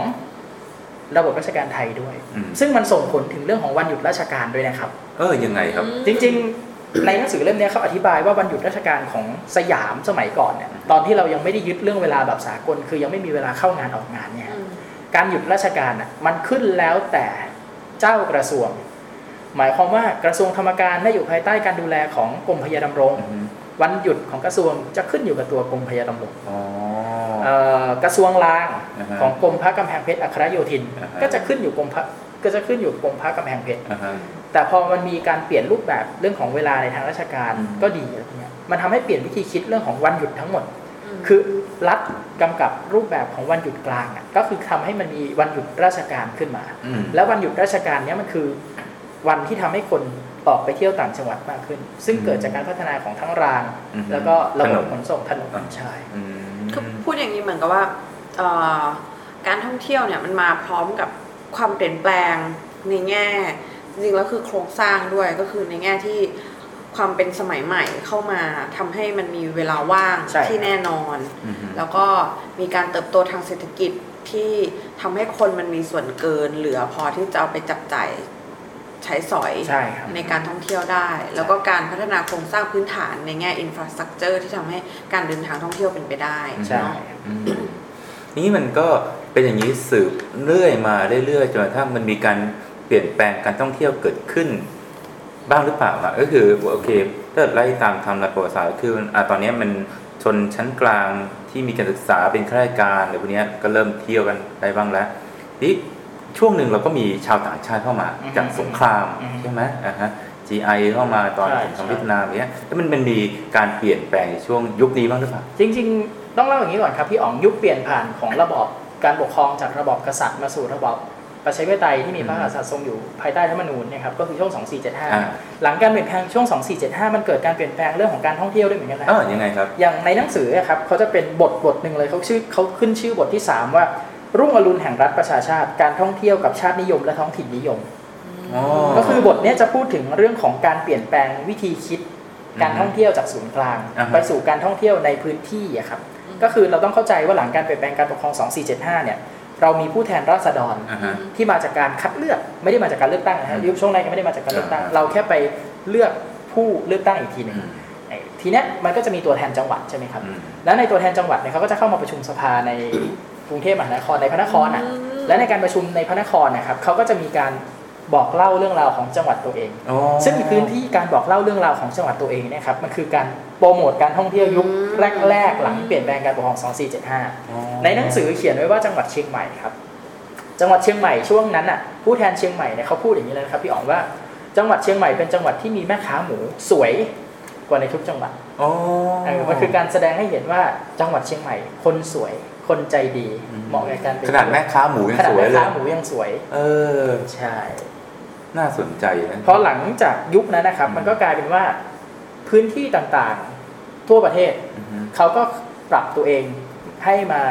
[SPEAKER 2] ระบบราชการไทยด้วย
[SPEAKER 1] อืม
[SPEAKER 2] ซึ่งมันส่งผลถึงเรื่องของวันหยุดราชการด้วยนะครับ
[SPEAKER 1] เออยังไงครับ
[SPEAKER 2] จริง ๆ ในหนังสือเล่มเนี้ยเขาอธิบายว่าวันหยุดราชการของสยามสมัยก่อนเนี่ยตอนที่เรายังไม่ได้ยึดเรื่องเวลาแบบสากล คือยังไม่มีเวลาเข้างานออกงานเนี่ย
[SPEAKER 3] อืม
[SPEAKER 2] การหยุดราชการอะมันขึ้นแล้วแต่เจ้ากระทรวง หมายความว่ากระทรวงธรรมการได้อยู่ภายใต้การดูแลของกรมพยาดำรง
[SPEAKER 1] อือฮึ
[SPEAKER 2] วันหยุดของกระทรวงจะขึ้นอยู่กับตัวกรมพยาดำรง
[SPEAKER 1] อ๋อ
[SPEAKER 2] เอ่อ กระทรวงราง
[SPEAKER 1] อ่าฮะ
[SPEAKER 2] ของกรมพระกำแพงเพชรอัครโยธิน
[SPEAKER 1] อ่าฮะ
[SPEAKER 2] ก็จะขึ้นอยู่กรมพระก็จะขึ้นอยู่กรมพระกำแพงเพชร
[SPEAKER 1] อ่าฮะ
[SPEAKER 2] แต่พอมันมีการเปลี่ยนรูปแบบเรื่องของเวลาในทางราชการ
[SPEAKER 1] อืม
[SPEAKER 2] ก็ดีอะไรพวกเนี้ยมันทำให้เปลี่ยนวิธีคิดเรื่องของวันหยุดทั้งหมด
[SPEAKER 3] ม
[SPEAKER 2] คือรัฐกำกับรูปแบบของวันหยุดกลางอะก็คือทำให้มันมีวันหยุดราชการขึ้นมา
[SPEAKER 1] อืม
[SPEAKER 2] แล้ววันหยุดราชการเนี้ยมันคือวันที่ทำให้คนออกไปเที่ยวต่างจังหวัดมากขึ้น ซึ่งเกิดจากการพัฒนาของทั้งราง
[SPEAKER 1] อืม
[SPEAKER 2] แล้วก็ระบบ
[SPEAKER 1] ถนน
[SPEAKER 2] ขนส่งถนน
[SPEAKER 1] อ่า
[SPEAKER 2] ใช่
[SPEAKER 1] อืม
[SPEAKER 3] คือพูดอย่างนี้เหมือนกับว่าเอ่อการท่องเที่ยวเนี่ยมันมาพร้อมกับความเปลี่ยนแปลงในแง่ จริงๆแล้วคือโครงสร้างด้วยก็คือในแง่ที่ความเป็นสมัยใหม่เข้ามาทำให้มันมีเวลาว่าง
[SPEAKER 2] ใช่
[SPEAKER 3] ที่แน่นอน
[SPEAKER 1] อืม
[SPEAKER 3] แล้วก็มีการเติบโตทางเศรษฐกิจที่ทำให้คนมันมีส่วนเกินเหลือพอที่จะเอาไปจับจ่าย ใช้สอย
[SPEAKER 2] ใช่ครับ
[SPEAKER 3] ในการท่องเที่ยวได้ แล้วก็การพัฒนาโครงสร้างพื้นฐานในแง่อินฟราสตรักเจอร์ที่ทำให้การเดินทางท่องเที่ยวเป็นไปได้
[SPEAKER 2] ใช่
[SPEAKER 3] เนาะ
[SPEAKER 1] อืมนี่มันก็เป็นอย่างนี้สืบเรื่อยมาเรื่อยๆจนกระทั่งมันมีการเปลี่ยนแปลงการท่องเที่ยวเกิดขึ้น บ้างหรือเปล่าอะก็คือโอเคถ้าไล่ตามไทำลายประวัติศาสตร์ก็คืออะตอนนี้มันชนชั้นกลางที่มีการศึกษาเป็นข้าราชการอะไรพวกเนี้ยก็เริ่มเที่ยวกันได้บ้างแล้วนี่ ช่วงหนึ่งเราก็มีชาวต่างชาติเข้ามา
[SPEAKER 2] อือฮึ
[SPEAKER 1] จากสงคราม
[SPEAKER 2] อือฮึ
[SPEAKER 1] ใช่ไหมอ่าฮะ GI เข้ามาตอน
[SPEAKER 2] ใช่
[SPEAKER 1] สงคราม
[SPEAKER 2] ใช่
[SPEAKER 1] เวียดนามเนี้ยแล้วมันมันมีการเปลี่ยนแปลงในช่วงยุคนี้บ้างหรือเปล่า
[SPEAKER 2] จริง ๆ ต้องเล่าอย่างนี้ก่อนครับพี่อ๋องยุคเปลี่ยนผ่านของระบอบการปกครองจากระบอบกษัตริย์มาสู่ระบอบประชาธิปไตยที่มีพระมหากษัตริย์ทรงอยู่ภายใต้รัฐธรรมนูญเนะครับก็คือช่วง
[SPEAKER 1] อ่า
[SPEAKER 2] 2475 หลังการเปลี่ยนแปลงช่วง 2475 มันเกิดการเปลี่ยนแปลงเรื่องของการท่องเที่ยวด้วยเหมือนกันนะ
[SPEAKER 1] เออยังไงครับ
[SPEAKER 2] อย่างในหนังสืออะครับเขาจะเป็นบทบทหนึ่งเลยเขาชื่อเขาขึ้นชื่อบทที่ 3 ว่า รุ่งอรุณแห่งรัฐประชาชาติ การท่องเที่ยวกับชาตินิยม และท้องถิ่นนิยม
[SPEAKER 1] อ๋อ
[SPEAKER 2] ก็คือบทเนี้ยจะพูดถึงเรื่องของการเปลี่ยนแปลงวิธีคิด การท่องเที่ยวจากศูนย์กลาง
[SPEAKER 1] อ่าฮะ
[SPEAKER 2] ไปสู่การท่องเที่ยวในพื้นที่อะครับ ก็คือเราต้องเข้าใจว่าหลังการเปลี่ยนแปลงการปกครอง 2475 เนี่ย เรามีผู้แทนราษฎร
[SPEAKER 1] อ่าฮะ
[SPEAKER 2] ที่มาจากการคัดเลือก ไม่ได้มาจากการเลือกตั้งนะฮะ
[SPEAKER 1] อืม
[SPEAKER 2] ยุคช่วงแรกยังไม่ได้มาจากการเลือกตั้ง
[SPEAKER 1] อ่าฮะ
[SPEAKER 2] เราแค่ไปเลือกผู้เลือกตั้งอีกทีหนึ่ง
[SPEAKER 1] อืม
[SPEAKER 2] ไอ้ทีเนี้ยมันก็จะมีตัวแทนจังหวัดใช่ไหมครับ
[SPEAKER 1] อืม
[SPEAKER 2] แล้วในตัวแทนจังหวัดเนี่ยเขาก็จะเข้ามาประชุมสภาใน กรุงเทพมหานครในพระนครอะและในการประชุมในพระนครนะครับเขาก็จะมีการบอกเล่าเรื่องราวของจังหวัดตัวเอง
[SPEAKER 1] อ๋อ
[SPEAKER 2] ซึ่งพื้นที่การบอกเล่าเรื่องราวของจังหวัดตัวเองเนี่ยครับมันคือการโปรโมทการท่องเที่ยวยุคแรกๆหลังเปลี่ยนแปลงการปกครอง 2475
[SPEAKER 1] อ๋อ
[SPEAKER 2] ในหนังสือเขียนไว้ว่าจังหวัดเชียงใหม่ครับ จังหวัดเชียงใหม่ช่วงนั้นอะผู้แทนเชียงใหม่เนี่ยเขาพูดอย่างนี้เลยนะครับพี่อ๋องว่าจังหวัดเชียงใหม่เป็นจังหวัดที่มีแม่ค้าหมูสวยกว่าในทุกจังหวัด
[SPEAKER 1] อ๋อ
[SPEAKER 2] เออมันคือการแสดงให้เห็นว่าจังหวัดเชียงใหม่คนสวย คนใจดี
[SPEAKER 1] อืม
[SPEAKER 2] เหมาะกับการไป
[SPEAKER 1] ขนาดแม่ค้าหมูยัง
[SPEAKER 2] ขนาด
[SPEAKER 1] สวย
[SPEAKER 2] แม่
[SPEAKER 1] เล
[SPEAKER 2] ค้ายหมูยังสวย
[SPEAKER 1] เออ
[SPEAKER 2] ใช่
[SPEAKER 1] น่าสนใจนะ
[SPEAKER 2] พอหลังจากยุคนั้นนะครับ
[SPEAKER 1] อืม
[SPEAKER 2] มันก็กลายเป็นว่าพื้นที่ต่างๆ ทั่วประเทศ
[SPEAKER 1] อือฮึ
[SPEAKER 2] เขาก็ปรับตัวเองให้มา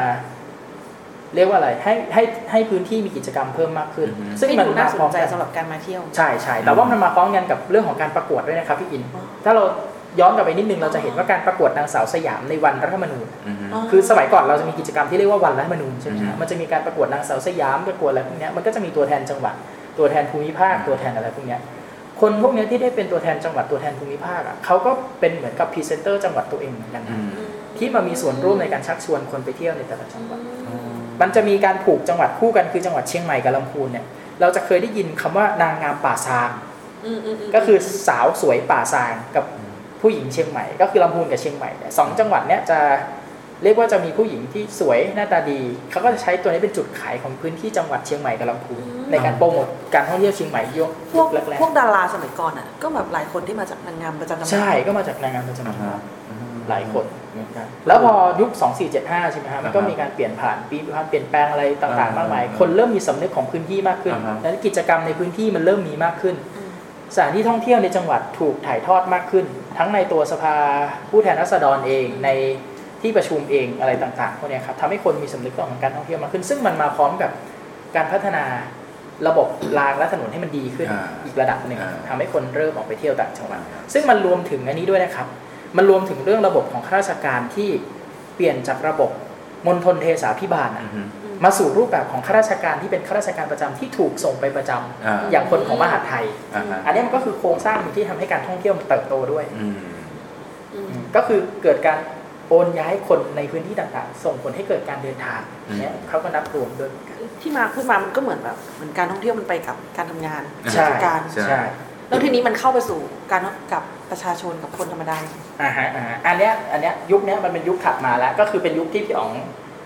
[SPEAKER 2] เรียกว่าอะไรให้ให้ให้พื้นที่มีกิจกรรมเพิ่มมากขึ้น ซึ่ง
[SPEAKER 3] ที่
[SPEAKER 2] มัน
[SPEAKER 3] ดูน่าส
[SPEAKER 2] พร้อนม
[SPEAKER 3] ใจ
[SPEAKER 2] กัน
[SPEAKER 3] สำหรับการมาเที่ยว
[SPEAKER 2] ใช่ใช่แต่ว่ามันมาพร้อมกันกับเรื่องของการประกวดด้วยนะครับพี่อิน
[SPEAKER 3] อ๋อ
[SPEAKER 2] ถ้าเรา ย้อนกลับไปนิดนึงเราจะเห็นว่าการประกวดนางสาวสยามในวันรัฐธรรมนูญ
[SPEAKER 1] อือฮึ
[SPEAKER 3] อ๋อ
[SPEAKER 2] คือสมัยก่อนเราจะมีกิจกรรมที่เรียกว่าวันรัฐธรรมนูญใช่ไหม
[SPEAKER 1] อื
[SPEAKER 2] ฮะ
[SPEAKER 1] ม
[SPEAKER 2] มันจะมีการประกวดนางสาวสยามประกวดอะไรพวกเนี้ยมันก็จะมีตัวแทนจังหวัด ตัวแทนภูมิภาค
[SPEAKER 1] อืม
[SPEAKER 2] ตัวแทนอะไรพวกเนี้ยคนพวกเนี้ยที่ได้เป็นตัวแทนจังหวัดตัวแทนภูมิภาคอะเขาก็เป็นเหมือนกับพรีเซนเตอร์จังหวัดตัวเองเหมือนกัน
[SPEAKER 1] อื
[SPEAKER 2] นะ
[SPEAKER 1] ม
[SPEAKER 2] ที่มามีส่วนร่วมในการชักชวนคนไปเที่ยวในแต่ละจังหวัด
[SPEAKER 1] อ๋อ
[SPEAKER 2] มันจะมีการผูกจังหวัดคู่กันคือจังหวัดเชียงใหม่กับลำพูนเนี่ยเราจะเคยได้ยินคำว่านางงามป่าซางก็คือสาวสวยป่าซางกับ ผู้หญิงเชียงใหม่ก็คือลำพูนกับเชียงใหม่เนี่ยสองจังหวัดเนี้ยจะเรียกว่าจะมีผู้หญิงที่สวยหน้าตาดี เขาก็จะใช้ตัวนี้เป็นจุดขายของพื้นที่จังหวัดเชียงใหม่กับลำพูน
[SPEAKER 3] อืม
[SPEAKER 2] ในการโปรโมทการท่องเที่ยวเชียงใหม่ยก
[SPEAKER 4] พวก
[SPEAKER 2] แรก
[SPEAKER 4] พวกดาราสมัยก่อนอะก็แบบหลายคนที่มาจากนางงามประจำจังห
[SPEAKER 2] ๆ
[SPEAKER 4] วัด
[SPEAKER 2] ใช่ก็มาจากนางงามประจำ
[SPEAKER 1] อ่า
[SPEAKER 2] จังห
[SPEAKER 1] ฮะ
[SPEAKER 2] วัด
[SPEAKER 1] อืม
[SPEAKER 2] หลายคนเหมือนกันแล้วพอยุค 2475 ใช่ไหมฮะมันก็
[SPEAKER 1] อ่าฮะ
[SPEAKER 2] มีการเปลี่ยนผ่านปีผ่านเปลี่ยนแปลงอะไรต่าง
[SPEAKER 1] อ่า
[SPEAKER 2] ๆ
[SPEAKER 1] ฮะ
[SPEAKER 2] มากมาย คนเริ่มมีสำนึกของพื้นที่มากขึ้น
[SPEAKER 1] อ่าฮะ
[SPEAKER 2] แล้วกิจกรรมในพื้นที่มันเริ่มมีมากขึ้น สถานที่ท่องเที่ยวในจังหวัดถูกถ่ายทอดมากขึ้น ทั้งในตัวสภาผู้แทนราษฎรเองในที่ประชุมเองอะไรต่างๆพวกเนี้ยครับทำให้คนมีสำนึกเรื่องของการท่องเที่ยวมากขึ้น ซึ่งมันมาพร้อมกับการพัฒนาระบบรางและถนนให้มันดีขึ้น
[SPEAKER 1] อ่า
[SPEAKER 2] อีกระดับหนึ่ง
[SPEAKER 1] อ่า
[SPEAKER 2] ทำให้คนเริ่มออกไปเที่ยวต่างจังหวัดซึ่งมันรวมถึงอันนี้ด้วยนะครับ มันรวมถึงเรื่องระบบของข้าราชการที่เปลี่ยนจากระบบมณฑลเทศาพิบาล
[SPEAKER 1] อื
[SPEAKER 2] อะ
[SPEAKER 1] อฮึ
[SPEAKER 2] มาสู่รูปแบบของข้าราชการที่เป็นข้าราชการประจำที่ถูกส่งไปประจำ
[SPEAKER 1] อ่า
[SPEAKER 2] อย่างคนของมหาดไทย
[SPEAKER 1] อ่าฮะ
[SPEAKER 2] อันนี้มันก็คือโครงสร้างหนึ่งที่ทำให้การท่องเที่ยวมันเติบโตด้วย
[SPEAKER 1] อืม
[SPEAKER 2] ก็คือเกิดการโอนย้ายคนในพื้นที่ต่างๆ ส่งผลให้เกิดการเดินทาง
[SPEAKER 1] อืม
[SPEAKER 2] เนี่ยเขาก็นับรวมด้วย
[SPEAKER 4] ที่มาขึ้นมามันก็เหมือนแบบเหมือนการท่องเที่ยวมันไปกับการทำงาน
[SPEAKER 2] ใช่
[SPEAKER 4] ราชการ
[SPEAKER 1] ใช่
[SPEAKER 2] ใช่
[SPEAKER 4] แล้วทีนี้มันเข้าไปสู่การกับประชาชนกับคนธรรมดา
[SPEAKER 2] อ่าฮะอ่าฮะอันเนี้ยอันเนี้ยยุคเนี้ยมันเป็นยุคถัดมาแล้ว ก็คือเป็นยุคที่พี่อ๋อง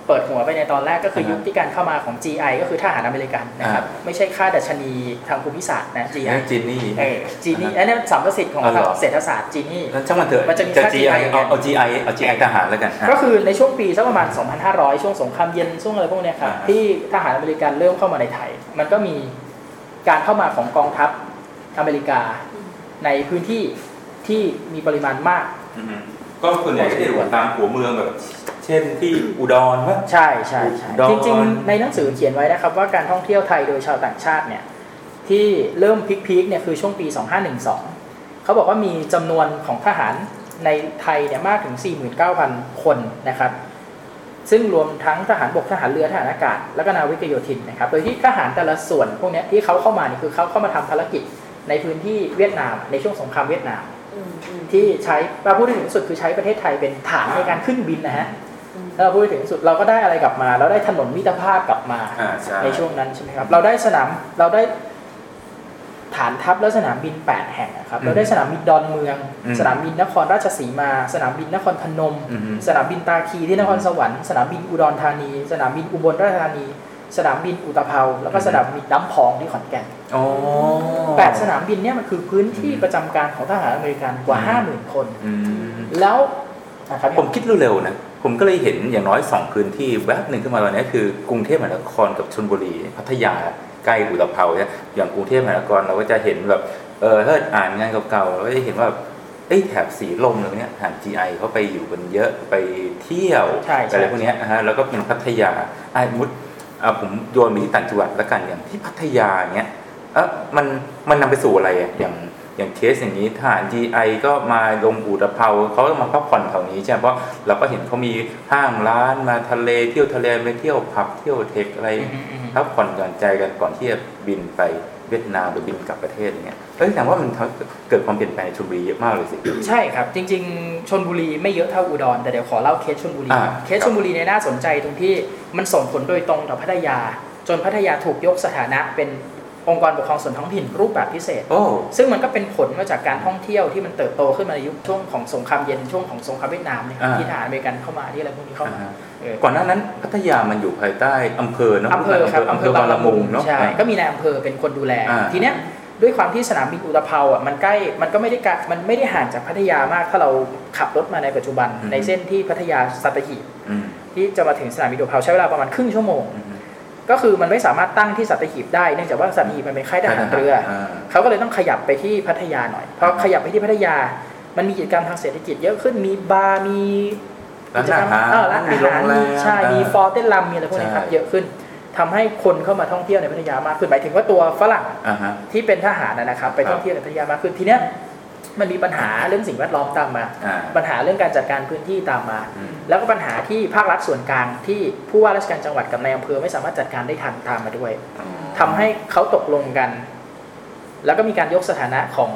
[SPEAKER 2] เปิดหัวไปในตอนแรกก็คือยุคที่การเข้ามาของ GI ก็คือทหารอเมริกันนะครับไม่ใช่ค่าดัชนีทางภูมิศาสตร์นะ GI
[SPEAKER 1] นั่นจินนี่
[SPEAKER 2] เออจีนี่อันนี้สัมประสิทธิ์ของ
[SPEAKER 1] อ๋อเหรอ
[SPEAKER 2] เศรษฐศาสตร์จีนี่
[SPEAKER 1] แล้วช่างมันเถอะ
[SPEAKER 2] มันจะมี
[SPEAKER 1] จะ
[SPEAKER 2] ค่า
[SPEAKER 1] GI
[SPEAKER 2] GI
[SPEAKER 1] เอาเอา GI เอา GI ทหารแล้วกันอะ
[SPEAKER 2] ก็คือในช่วงปีสักประมาณ 2,500 ช่วงสงครามเย็นช่วงอะไรพวกเนี้ยครับ
[SPEAKER 1] อ่าฮะ
[SPEAKER 2] ที่ทหารอเมริกันเริ่มเข้ามาในไทย มันก็มีการเข้ามาของกองทัพอเมริกาในพื้นที่ที่มีปริมาณมาก
[SPEAKER 1] อืมก็ส่วนใหญ่ก็จะอยู่ตามหัวเมืองแบบ เช่นที่อุดรว่า
[SPEAKER 2] ใช่ใช่ใช่
[SPEAKER 1] ดอน
[SPEAKER 2] จริงๆ ในหนังสือเขียนไว้นะครับ ว่าการท่องเที่ยวไทยโดยชาวต่างชาติเนี่ยที่เริ่มพีคๆเนี่ยคือช่วงปี 2512 เขาบอกว่ามีจำนวนของทหารในไทยเนี่ยมากถึง 49,000 คนนะครับ ซึ่งรวมทั้งทหารบกทหารเรือทหารอากาศ แล้วก็นาวิกโยธินนะครับ โดยที่ทหารแต่ละส่วนพวกเนี้ยที่เขาเข้ามานี่คือเขาเข้ามาทำภารกิจในพื้นที่เวียดนามในช่วงสงครามเวียดนามที่ใช้เราพูดถึงที่สุดคือใช้ประเทศไทยเป็นฐานในการขึ้นบินนะฮะ แล้วเราพูดถึงที่สุดเราก็ได้อะไรกลับมา เราได้ถนนมิตรภาพกลับมา
[SPEAKER 1] อ่าใช่
[SPEAKER 2] ในช่วงนั้นใช่ไหมครับ เราได้สนามเราได้ฐานทัพและสนามบิน 8 แห่งอะครับ
[SPEAKER 1] อืม
[SPEAKER 2] เราได้สนามบินดอนเมือง
[SPEAKER 1] อืม
[SPEAKER 2] สนามบินนครราชสีมา สนามบินนครพนม
[SPEAKER 1] อือฮึ
[SPEAKER 2] สนามบินตาคีที่นครสวรรค์สนามบินอุดรธานี สนามบินอุบลราชธานี สนามบินอุตภเปาแล้วก็สนามบินน้ำพองที่ขอนแก่น
[SPEAKER 1] อ๋อ
[SPEAKER 2] แปดสนามบินเนี่ยมันคือพื้นที่ประจำการของทหารอเมริกันกว่า 50,000 คน
[SPEAKER 1] อืม
[SPEAKER 2] แล้วนะครับ
[SPEAKER 1] ผมคิดเร็วๆนะ ผมก็เลยเห็นอย่างน้อยสองพื้นที่แวบหนึ่งขึ้นมาตอนนี้คือกรุงเทพมหานครกับชลบุรี พัทยาใกล้อุตภเปาเนี่ยอย่างกรุงเทพมหานครเราก็จะเห็นแบบเออถ้าอ่านงานเก่าๆเราก็จะเห็นว่าเอ้ยแถบสีลมอะไรเนี้ยทหาร GI เขาไปอยู่กันเยอะไปเที่ยว
[SPEAKER 2] ใช่ใช่
[SPEAKER 1] อะไรพวกเนี้ยนะฮะแล้วก็เป็นพัทยาไอ้มุดอะผมโยนไปที่ต่างจังหวัดแล้วกันอย่างที่พัทยาเนี้ยเออมันมันนำไปสู่อะไรอะอย่าง อย่างเคสอย่างนี้ทหาร GI ก็มาลงอุตภเปาเขาก็มาพักผ่อนแถวนี้ใช่ไหมเพราะเราก็เห็นเขามีห้างร้านมาทะเลเที่ยวทะเลไปเที่ยวผับเที่ยวเทคอะไร
[SPEAKER 2] อืมอืม
[SPEAKER 1] พักผ่อนหย่อนใจกันก่อนที่จะบินไปเวียดนามหรือบินกลับประเทศอย่างเงี้ยเอ้ยแต่ว่ามันทำเกิดความเปลี่ยนแปลงในชลบุรีเยอะมากเลยสิ
[SPEAKER 2] ใช่ครับ จริง ๆชนบุรีไม่เยอะเท่าอุดร แต่เดี๋ยวขอเล่าเคสชนบุรี
[SPEAKER 1] อ่า
[SPEAKER 2] เคสชนบุรีเนี่ยน่าสนใจตรงที่มันส่งผลโดยตรงต่อพัทยา จนพัทยาถูกยกสถานะเป็น องค์กรปกครองส่วนท้องถิ่นรูปแบบพิเศษ
[SPEAKER 1] โอ้
[SPEAKER 2] ซึ่งมันก็เป็นผลมาจากการท่องเที่ยวที่มันเติบโตขึ้นมาในยุคช่วงของสงครามเย็นช่วงของสงครามเวียดนามเนี่ย
[SPEAKER 1] อ่า
[SPEAKER 2] ที่ทหารอเมริกันเข้ามาที่อะไรพวกนี้เข้ามา
[SPEAKER 1] อ่าฮะ
[SPEAKER 2] เออ
[SPEAKER 1] ก่อนหน้านั้นพัทยามันอยู่ภายใต้อำเภอเนาะ
[SPEAKER 2] อำเภอครับอำเภอบางละมุง
[SPEAKER 1] เนาะ
[SPEAKER 2] ใช่ก็มีนายอำเภอเป็นคนดูแล
[SPEAKER 1] อ่า
[SPEAKER 2] ทีเนี้ยด้วยความที่สนามบินอุตภเปาอะมันใกล้มันก็ไม่ได้ไกลมันไม่ได้ห่างจากพัทยามาก ถ้าเราขับรถมาในปัจจุบัน ในเส้นที่พัทยาสัตหีบ
[SPEAKER 1] อืม
[SPEAKER 2] ที่จะมาถึงสนามบินอุตภเปาใช้เวลาประมาณครึ่งชั่วโมง
[SPEAKER 1] อืม
[SPEAKER 2] ก็คือมันไม่สามารถตั้งที่สัตหีบได้เนื่องจากว่าสัตหีบมันเป็นค่ายทหารเรือาเขาก็เลยต้องขยับไปที่พัทยาหน่อยพอขยับไปที่พัทยา มันมีกิจกรรมทางเศรษฐกิจเยอะขึ้นมีบาร์มี
[SPEAKER 1] ร้านอาหาร
[SPEAKER 2] เออร้าน
[SPEAKER 1] มี
[SPEAKER 2] อา
[SPEAKER 1] โร
[SPEAKER 2] หารง
[SPEAKER 1] แร
[SPEAKER 2] มี
[SPEAKER 1] ม
[SPEAKER 2] ใช่มีฟอร์เต้นลัมมีอะไรพวกนี้ครับ
[SPEAKER 1] ใช่
[SPEAKER 2] เยอะขึ้นทำให้คนเข้ามาท่องเที่ยวในพัทยามากขึ้นหมายถึงว่าตัวฝรั่ง
[SPEAKER 1] อ่าฮะ
[SPEAKER 2] ที่เป็นทหารนะนะครับ ไปท่องเที่ยวในพัทยามากขึ้นทีเนี้ย มันมีปัญหาเรื่องสิ่งแวดล้อมตามมา
[SPEAKER 1] อ่า
[SPEAKER 2] ปัญหาเรื่องการจัดการพื้นที่ตามมา
[SPEAKER 1] อืม
[SPEAKER 2] แล้วก็ปัญหาที่ภาครัฐส่วนกลางที่ผู้ว่าราชการจังหวัดกับนายอำเภอไม่สามารถจัดการได้ทันตามมาด้วย
[SPEAKER 1] อ๋อ
[SPEAKER 2] ทำให้เขาตกลงกัน แล้วก็มีการยกสถานะของ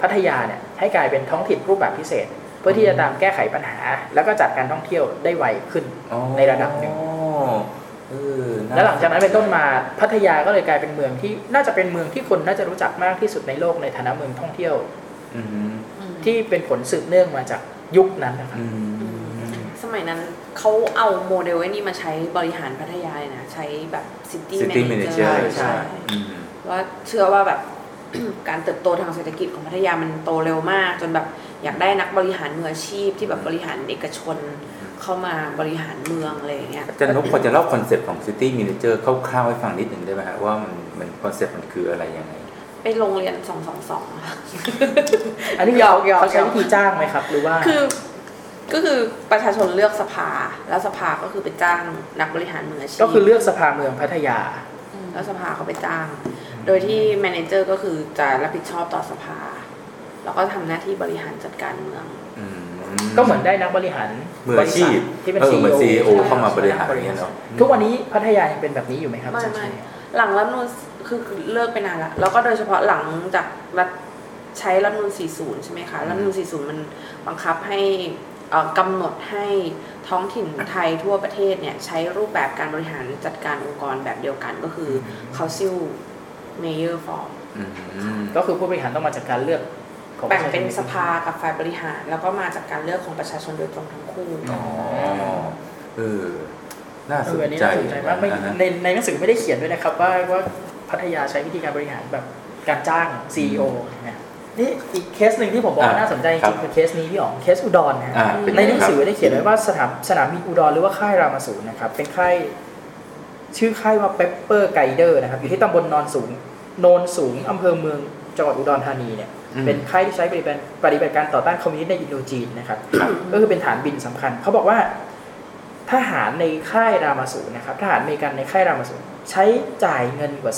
[SPEAKER 2] พัทยาเนี่ยให้กลายเป็นท้องถิ่นรูปแบบพิเศษ เพื่อที่จะตามแก้ไขปัญหา แล้วก็จัดการท่องเที่ยวได้ไวขึ้น
[SPEAKER 1] อ๋อ
[SPEAKER 2] ในระดับหนึ่ง
[SPEAKER 1] เออน่
[SPEAKER 2] แล้วหลังจากนั้นเป็นต้นมาพัทยาก็เลยกลายเป็นเมืองที่น่าจะเป็นเมืองที่คนน่าจะรู้จักมากที่สุดในโลกในฐานะเมืองท่องเที่ยว
[SPEAKER 1] อืม
[SPEAKER 2] ที่เป็นผลสืบเนื่องมาจากยุคนั้นนะครับ
[SPEAKER 1] อืม
[SPEAKER 3] สมัยนั้นเขาเอาโมเดลไอ้นี่มาใช้บริหารพัทยาเลยนะ ใช้แบบซิตี้
[SPEAKER 1] City
[SPEAKER 3] แมเนเจอ
[SPEAKER 1] Manager
[SPEAKER 3] ร์
[SPEAKER 1] ใช่
[SPEAKER 3] ใช่
[SPEAKER 1] อืม
[SPEAKER 3] ว่าเชื่อว่าแบบการเติบโตทางเศรษฐกิจของพัทยามันโตเร็วมาก จนแบบอยากได้นักบริหารมืออาชีพที่แบบบริหารเอกชนเข้ามาบริหารเมืองอะไรอย่างเงี้ย
[SPEAKER 1] อาจารย์นกพอจะเล่าคอนเซ็ปต์ของ City Manager คร่าวๆให้ฟังนิดหนึ่งได้ไหมฮะว่ามันมันคอนเซ็ปต์มันคืออะไรยังไง
[SPEAKER 3] ไปโรงเรียนสองสองสองค่ะ
[SPEAKER 2] อันนี้
[SPEAKER 3] หยอกหยอก
[SPEAKER 2] เขาใช้วิธีจ้างไหมครับ หรือว่า
[SPEAKER 3] คือ ก็คือประชาชนเลือกสภา แล้วสภาก็คือไปจ้างนักบริหารมืออาชีพ
[SPEAKER 2] ก็คือเลือกสภาเมืองพัทยา
[SPEAKER 3] แล้วสภาเขาไปจ้าง โดยที่แมเนเจอร์ก็คือจะรับผิดชอบต่อสภา แล้วก็ทำหน้าที่บริหารจัดการเมือง
[SPEAKER 1] อืม
[SPEAKER 2] ก็เหมือนได้นักบริหาร
[SPEAKER 1] มืออาชีพ
[SPEAKER 2] บริษัทที่เป็น
[SPEAKER 1] เออ
[SPEAKER 2] CEO
[SPEAKER 1] เหมือน CEO
[SPEAKER 3] ใช่
[SPEAKER 1] เข้ามาบริหารอย่างเงี้ยเนาะ
[SPEAKER 2] ทุกวันนี้พัทยายังเป็นแบบนี้อยู่ไหมครับ
[SPEAKER 3] ไม่
[SPEAKER 2] อาจารย์
[SPEAKER 3] ไม่
[SPEAKER 2] ชัย
[SPEAKER 3] หลังรัฐธรรมนูน คือคือเลิกไปนานละแล้วก็โดยเฉพาะหลังจากรัฐใช้รัฐธรรมนูน40 ใช่ไหมคะ รัฐธรรมนูน40 มันบังคับให้เอ่อกำหนดให้ท้องถิ่นไทยทั่วประเทศเนี่ยใช้รูปแบบการบริหารจัดการองค์กรแบบเดียวกันก็คือ council mayor form
[SPEAKER 1] อืม
[SPEAKER 2] ก็คือผู้บริหารต้องมาจากการเลือกของ
[SPEAKER 3] แบ่งเป็น
[SPEAKER 2] ระชาช
[SPEAKER 3] สภากับฝ่ายบริหาร แล้วก็มาจากการเลือกของประชาชนโดยตรงทั้งคู่
[SPEAKER 1] อ๋อเออน่า
[SPEAKER 2] เอ
[SPEAKER 1] สน
[SPEAKER 2] ออันนี้
[SPEAKER 1] ใจ
[SPEAKER 2] น่าสนใจมากไม่
[SPEAKER 1] นะฮะ
[SPEAKER 2] ในในหนังสือไม่ได้เขียนด้วยนะครับว่าว่า พัทยาใช้วิธีการบริหารแบบการจ้าง CEO นะนี่อีกเคสหนึ่งที่ผมบอกว่า
[SPEAKER 1] อ่า
[SPEAKER 2] น่าสนใจจ
[SPEAKER 1] ครั
[SPEAKER 2] ริ
[SPEAKER 1] บ
[SPEAKER 2] งๆคือเคสนี้พี่อ๋องเคสอุดรนะฮะ
[SPEAKER 1] อ่าเป็น
[SPEAKER 2] ในห
[SPEAKER 1] ไง
[SPEAKER 2] นัง
[SPEAKER 1] ครับ
[SPEAKER 2] สือได้เขียนไว้ว่าสนามสนามบินอุดรหรือว่าค่ายรามาสูนนะครับเป็นค่ายชื่อค่ายว่าเปปเปอร์ไกเดอร์นะครับอยู่ที่ตำบลนอนสูงโนนสูงอำเภอเมืองจังหวัดอุดรธานีเนี่ย
[SPEAKER 1] อืม
[SPEAKER 2] เป็นค่ายที่ใช้ปฏิบัติปฏิบัติการต่อต้านคอมมิวนิสต์ในอินโดจีนนะครับก็คือเป็นฐานบินสำคัญ เขาบอกว่า ทหารในค่ายรามาสูนนะครับทหารอเมริกันในค่ายรามาสูนใช้จ่ายเงินกว่า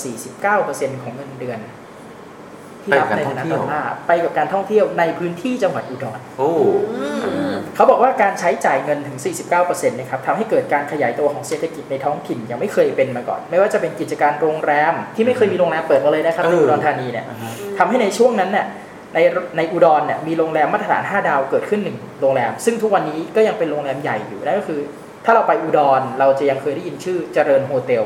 [SPEAKER 2] 49%ของเงินเดือน ที่รับในฐานะดอลลาร์ไปกับการท่องเที่ยวในพื้นที่จังหวัดอุดร
[SPEAKER 1] โอ้
[SPEAKER 2] เขาบอกว่าการใช้จ่ายเงินถึง 49%นะครับทำให้เกิดการขยายตัวของเศรษฐกิจในท้องถิ่นยังไม่เคยเป็นมาก่อน ไม่ว่าจะเป็นกิจการโรงแรม ที่ไม่เคยมีโรงแรมเปิดมาเลยนะครับในอุดรธานีเนี่ย
[SPEAKER 1] อ่าฮะ
[SPEAKER 2] ทำให้ในช่วงนั้นเนี่ยในในอุดรเนี่ยมีโรงแรมมาตรฐาน 5 ดาวเกิดขึ้นหนึ่งโรงแรม ซึ่งทุกวันนี้ก็ยังเป็นโรงแรมใหญ่อยู่นั่นก็คือ ถ้าเราไปอุดรเราจะยังเคยได้ยินชื่อเจริญโฮเทล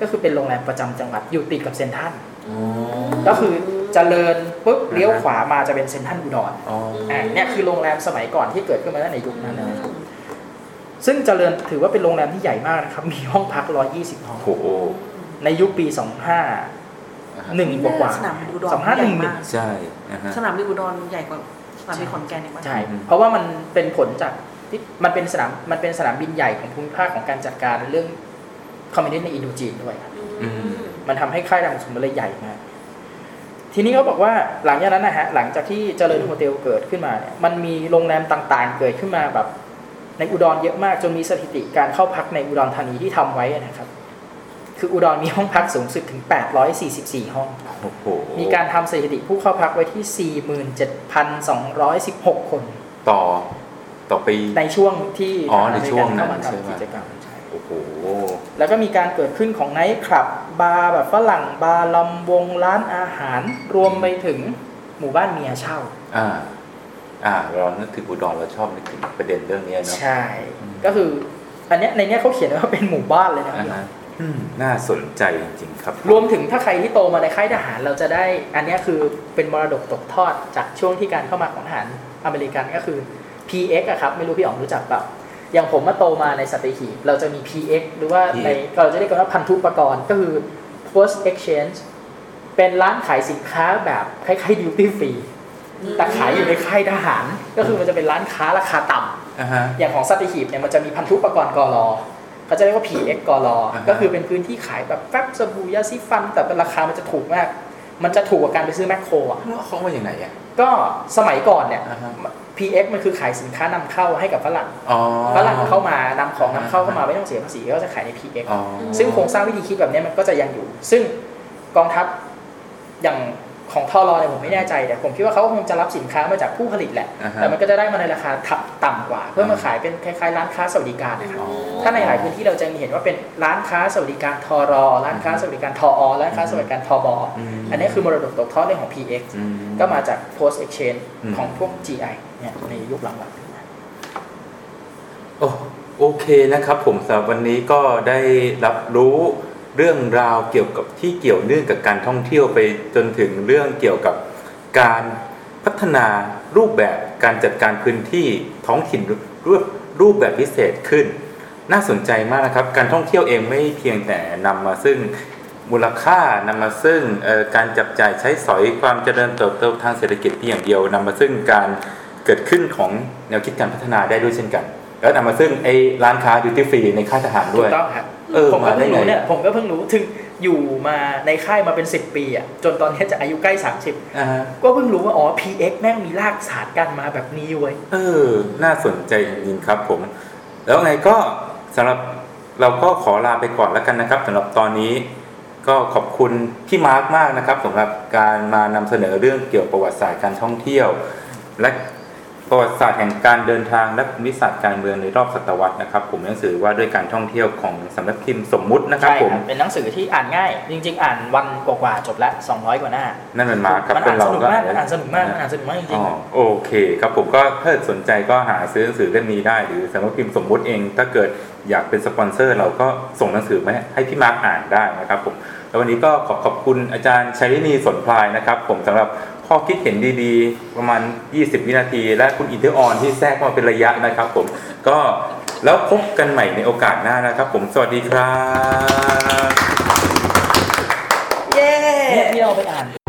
[SPEAKER 2] ก็คือเป็นโรงแรมประจำจังหวัดอยู่ติดกับเซ็นทรัล
[SPEAKER 1] อ๋อ
[SPEAKER 2] ก็คือเจริญปุ๊บเลี้ยวขวามาจะเป็นเซ็นทรัลอุดร
[SPEAKER 1] อ๋อ
[SPEAKER 2] อ่าเนี่ยคือโรงแรมสมัยก่อนที่เกิดขึ้นมาตั้งในยุคนั้นนะครับซึ่งเจริญถือว่าเป็นโรงแรมที่ใหญ่มากนะครับ มีห้องพัก 120 ห้อง
[SPEAKER 1] โอ้โห
[SPEAKER 2] ในยุคปี 25
[SPEAKER 1] อ่าฮะ
[SPEAKER 2] หนึ่งกว่า
[SPEAKER 4] สนามบินอุดร
[SPEAKER 2] สองห้าหนึ่งหนึ่ง
[SPEAKER 1] ใช่นะฮะ
[SPEAKER 4] สนามบินอุดรใหญ่กว่าสนามบินขอนแก่นอีกมั้ย
[SPEAKER 2] ใช่
[SPEAKER 1] อืม
[SPEAKER 2] เพราะว่ามันเป็นผลจาก ที่มันเป็นสนามมันเป็นสนามบินใหญ่ของภูมิภาคของการจัดการเรื่องคอมมิวนิสต์ในอินโดจีนด้วยครับ
[SPEAKER 1] อืม
[SPEAKER 2] มันทำให้ค่ายรามสูรมันเลยใหญ่มาก ทีนี้เขาบอกว่าหลังจากนั้นนะฮะหลังจากที่เจริญโฮเทลเกิดขึ้นมาเนี่ยมันมีโรงแรมต่างๆ เกิดขึ้นมาแบบในอุดรเยอะมากจนมีสถิติการเข้าพักในอุดรธานีที่ทำไว้นะครับ คืออุดรมีห้องพักสูงสุดถึง 844 ห้อง
[SPEAKER 1] โอ้โห
[SPEAKER 2] มีการทำสถิติผู้เข้าพักไว้ที่ 47,216 คน
[SPEAKER 1] ต่อ ต่อปี
[SPEAKER 2] ในช่วงที่
[SPEAKER 1] อ๋อ
[SPEAKER 2] ทาง
[SPEAKER 1] ในช่วง
[SPEAKER 2] อเมริกันเข้ามา
[SPEAKER 1] นั้นใช่ไหม
[SPEAKER 2] ทำกิจกรรมใช่
[SPEAKER 1] โอ้โห
[SPEAKER 2] แล้วก็มีการเกิดขึ้นของไนท์คลับบาร์แบบฝรั่งบาร์ลำวงร้านอาหาร รวมไปถึงหมู่บ้านเมียเช่า
[SPEAKER 1] อ่า อ่า เรานึกถึงอุดรเราชอบนึกถึงประเด็นเรื่องนี้เนาะ
[SPEAKER 2] ใช่ก็คืออันเนี้ยในเนี้ยเขาเขียนไว้ว่าเป็นหมู่บ้านเลยนะค
[SPEAKER 1] อ่า
[SPEAKER 2] รับ
[SPEAKER 1] ฮะอืมน่าสนใจจริงๆครับ
[SPEAKER 2] รวมถึงถ้าใครที่โตมาในค่ายทหารเราจะได้ อันเนี้ยคือเป็นมรดกตกทอดจากช่วงที่การเข้ามาของทหารอเมริกันก็คือ PX อะครับ ไม่รู้พี่อ๋องรู้จักเปล่าอย่างผมมาโตมาในสัตหีบเราจะมี PX หรือว่าใน
[SPEAKER 1] PX
[SPEAKER 2] เราจะเรียกกันว่าพันธุปกรณ์ก็คือ post exchange เป็นร้านขายสินค้าแบบคล้ายๆ duty free แต่ขายอยู่ในค่ายทหาร ก็คือมันจะเป็นร้านค้าราคาต่ำ
[SPEAKER 1] อ่าฮะ
[SPEAKER 2] อย่างของสัตหีบเนี่ยมันจะมีพันธุปกรณ์กรอเขาจะเรียกว่า PX กรอ
[SPEAKER 1] อ่าฮะ
[SPEAKER 2] ก็คือเป็นพื้นที่ขายแบบแฟบสบู่ยาสีฟัน แต่เป็นราคามันจะถูกมาก มันจะถูกกว่าการไปซื้อแมคโครอะ
[SPEAKER 1] เขาว่าอย่างไรอะ
[SPEAKER 2] ก็สมัยก่อนเนี่ย
[SPEAKER 1] อ่าฮะ
[SPEAKER 2] PX มันคือขายสินค้านำเข้าให้กับฝรั่ง
[SPEAKER 1] อ๋อ
[SPEAKER 2] ฝรั่งเข้ามานำของนำเข้าเข้ามาไม่ต้องเสียภาษีก็จะขายใน PX
[SPEAKER 1] อ๋อ
[SPEAKER 2] ซึ่งโครงสร้างวิธีคิดแบบเนี้ยมันก็จะยังอยู่ ซึ่งกองทัพอย่าง ของทอรอเนี่ยผมไม่แน่ใจแต่ผมคิดว่าเขาคงจะรับสินค้ามาจากผู้ผลิตแหละ
[SPEAKER 1] อ่าฮะ
[SPEAKER 2] แต่มันก็จะได้มาในราคาถับต่ำกว่า เพื่อมาขายเป็นคล้ายๆร้านค้าสวัสดิการนะครับ
[SPEAKER 1] อ๋อ
[SPEAKER 2] ถ้าในหลายพื้นที่เราจะเห็นว่าเป็นร้านค้าสวัสดิการทอรอร้านค้าสวัสดิการทออร้านค้าสวัสดิการทอบอ
[SPEAKER 1] อืม
[SPEAKER 2] อันนี้คือมรดกตกทอดเรื่องของ PX
[SPEAKER 1] อืม
[SPEAKER 2] ก็มาจาก post exchange
[SPEAKER 1] อืม
[SPEAKER 2] ของพวก GI เนี่ยในยุคหลัง
[SPEAKER 1] โอ้โอเคนะครับผมสำหรับวันนี้ก็ได้รับรู้ เรื่องราวเกี่ยวกับที่เกี่ยวเนื่องกับการท่องเที่ยวไปจนถึงเรื่องเกี่ยวกับการพัฒนารูปแบบการจัดการพื้นที่ท้องถิ่นรูปรูปแบบพิเศษขึ้น น่าสนใจมากนะครับ การท่องเที่ยวเองไม่เพียงแต่นำมาซึ่งมูลค่านำมาซึ่งการจับจ่ายใช้สอยความเจริญเติบโตทางเศรษฐกิจเพียงอย่างเดียวนำมาซึ่งการเกิดขึ้นของแนวคิดการพัฒนาได้ด้วยเช่นกัน แล้วนำมาซึ่งไอ้ร้านค้าดิวตี้ฟรีในค่ายทหารด้วย
[SPEAKER 2] กต้องครับ ผมก็
[SPEAKER 1] มาได้
[SPEAKER 2] เพิ่ง
[SPEAKER 1] ไง
[SPEAKER 2] รู้เนี่ยผมก็เพิ่งรู้ถึงอยู่มาในค่ายมาเป็น 10 ปีอะจนตอนนี้จะอายุใกล้ 30
[SPEAKER 1] อ่าฮะ
[SPEAKER 2] ก็เพิ่งรู้ว่า อ๋อ PX แม่งมีรากฐานกันมาแบบนี้เว้ย
[SPEAKER 1] เออ น่าสนใจจริงๆครับผม แล้วไงก็สำหรับเราก็ขอลาไปก่อนแล้วกันนะครับสำหรับตอนนี้ก็ขอบคุณพี่มาร์คมากนะครับสำหรับการมานำเสนอเรื่องเกี่ยวกับประวัติศาสตร์การท่องเที่ยว และ ประวัติศาสตร์แห่งการเดินทางและภูมิศาสตร์การเมืองในรอบศตวรรษนะครับผมหนังสือว่าด้วยการท่องเที่ยวของสำนักพิมพ์สมมุตินะครับ
[SPEAKER 2] ใช่
[SPEAKER 1] ผม
[SPEAKER 2] ครับเป็นหนังสือที่อ่านง่าย จริง ๆ อ่านวันกว่าๆจบละ200 กว่าหน้า
[SPEAKER 1] นั่นมันมาร์คครับ
[SPEAKER 2] มัน
[SPEAKER 1] เป็
[SPEAKER 2] อ่านน
[SPEAKER 1] เรา
[SPEAKER 2] สนุก
[SPEAKER 1] ก็
[SPEAKER 2] มากมันอ่านสนุกมากมันอ่านสนุกมากจริง
[SPEAKER 1] อ๋อโอเคครับผมก็ถ้าสนใจก็หาซื้อหนังสือเล่มนี้ได้ หรือสำนักพิมพ์สมมุติเอง ถ้าเกิดอยากเป็นสปอนเซอร์เราก็ส่งหนังสือมาให้พี่มาร์คอ่านได้นะครับผมแล้ววันนี้ก็ขอขอบคุณอาจารย์ชัยรินีสนพลายนะครับ ผมสำหรับ ข้อคิดเห็นดีๆ ประมาณ 20 วินาที และคุณอินเทอร์ออนที่แทรกเข้ามาเป็นระยะนะครับผมก็แล้วพบกันใหม่ในโอกาสหน้านะครับผมสวัสดีครับ
[SPEAKER 3] เย้
[SPEAKER 2] เนี่ยที่เราไปอ่าน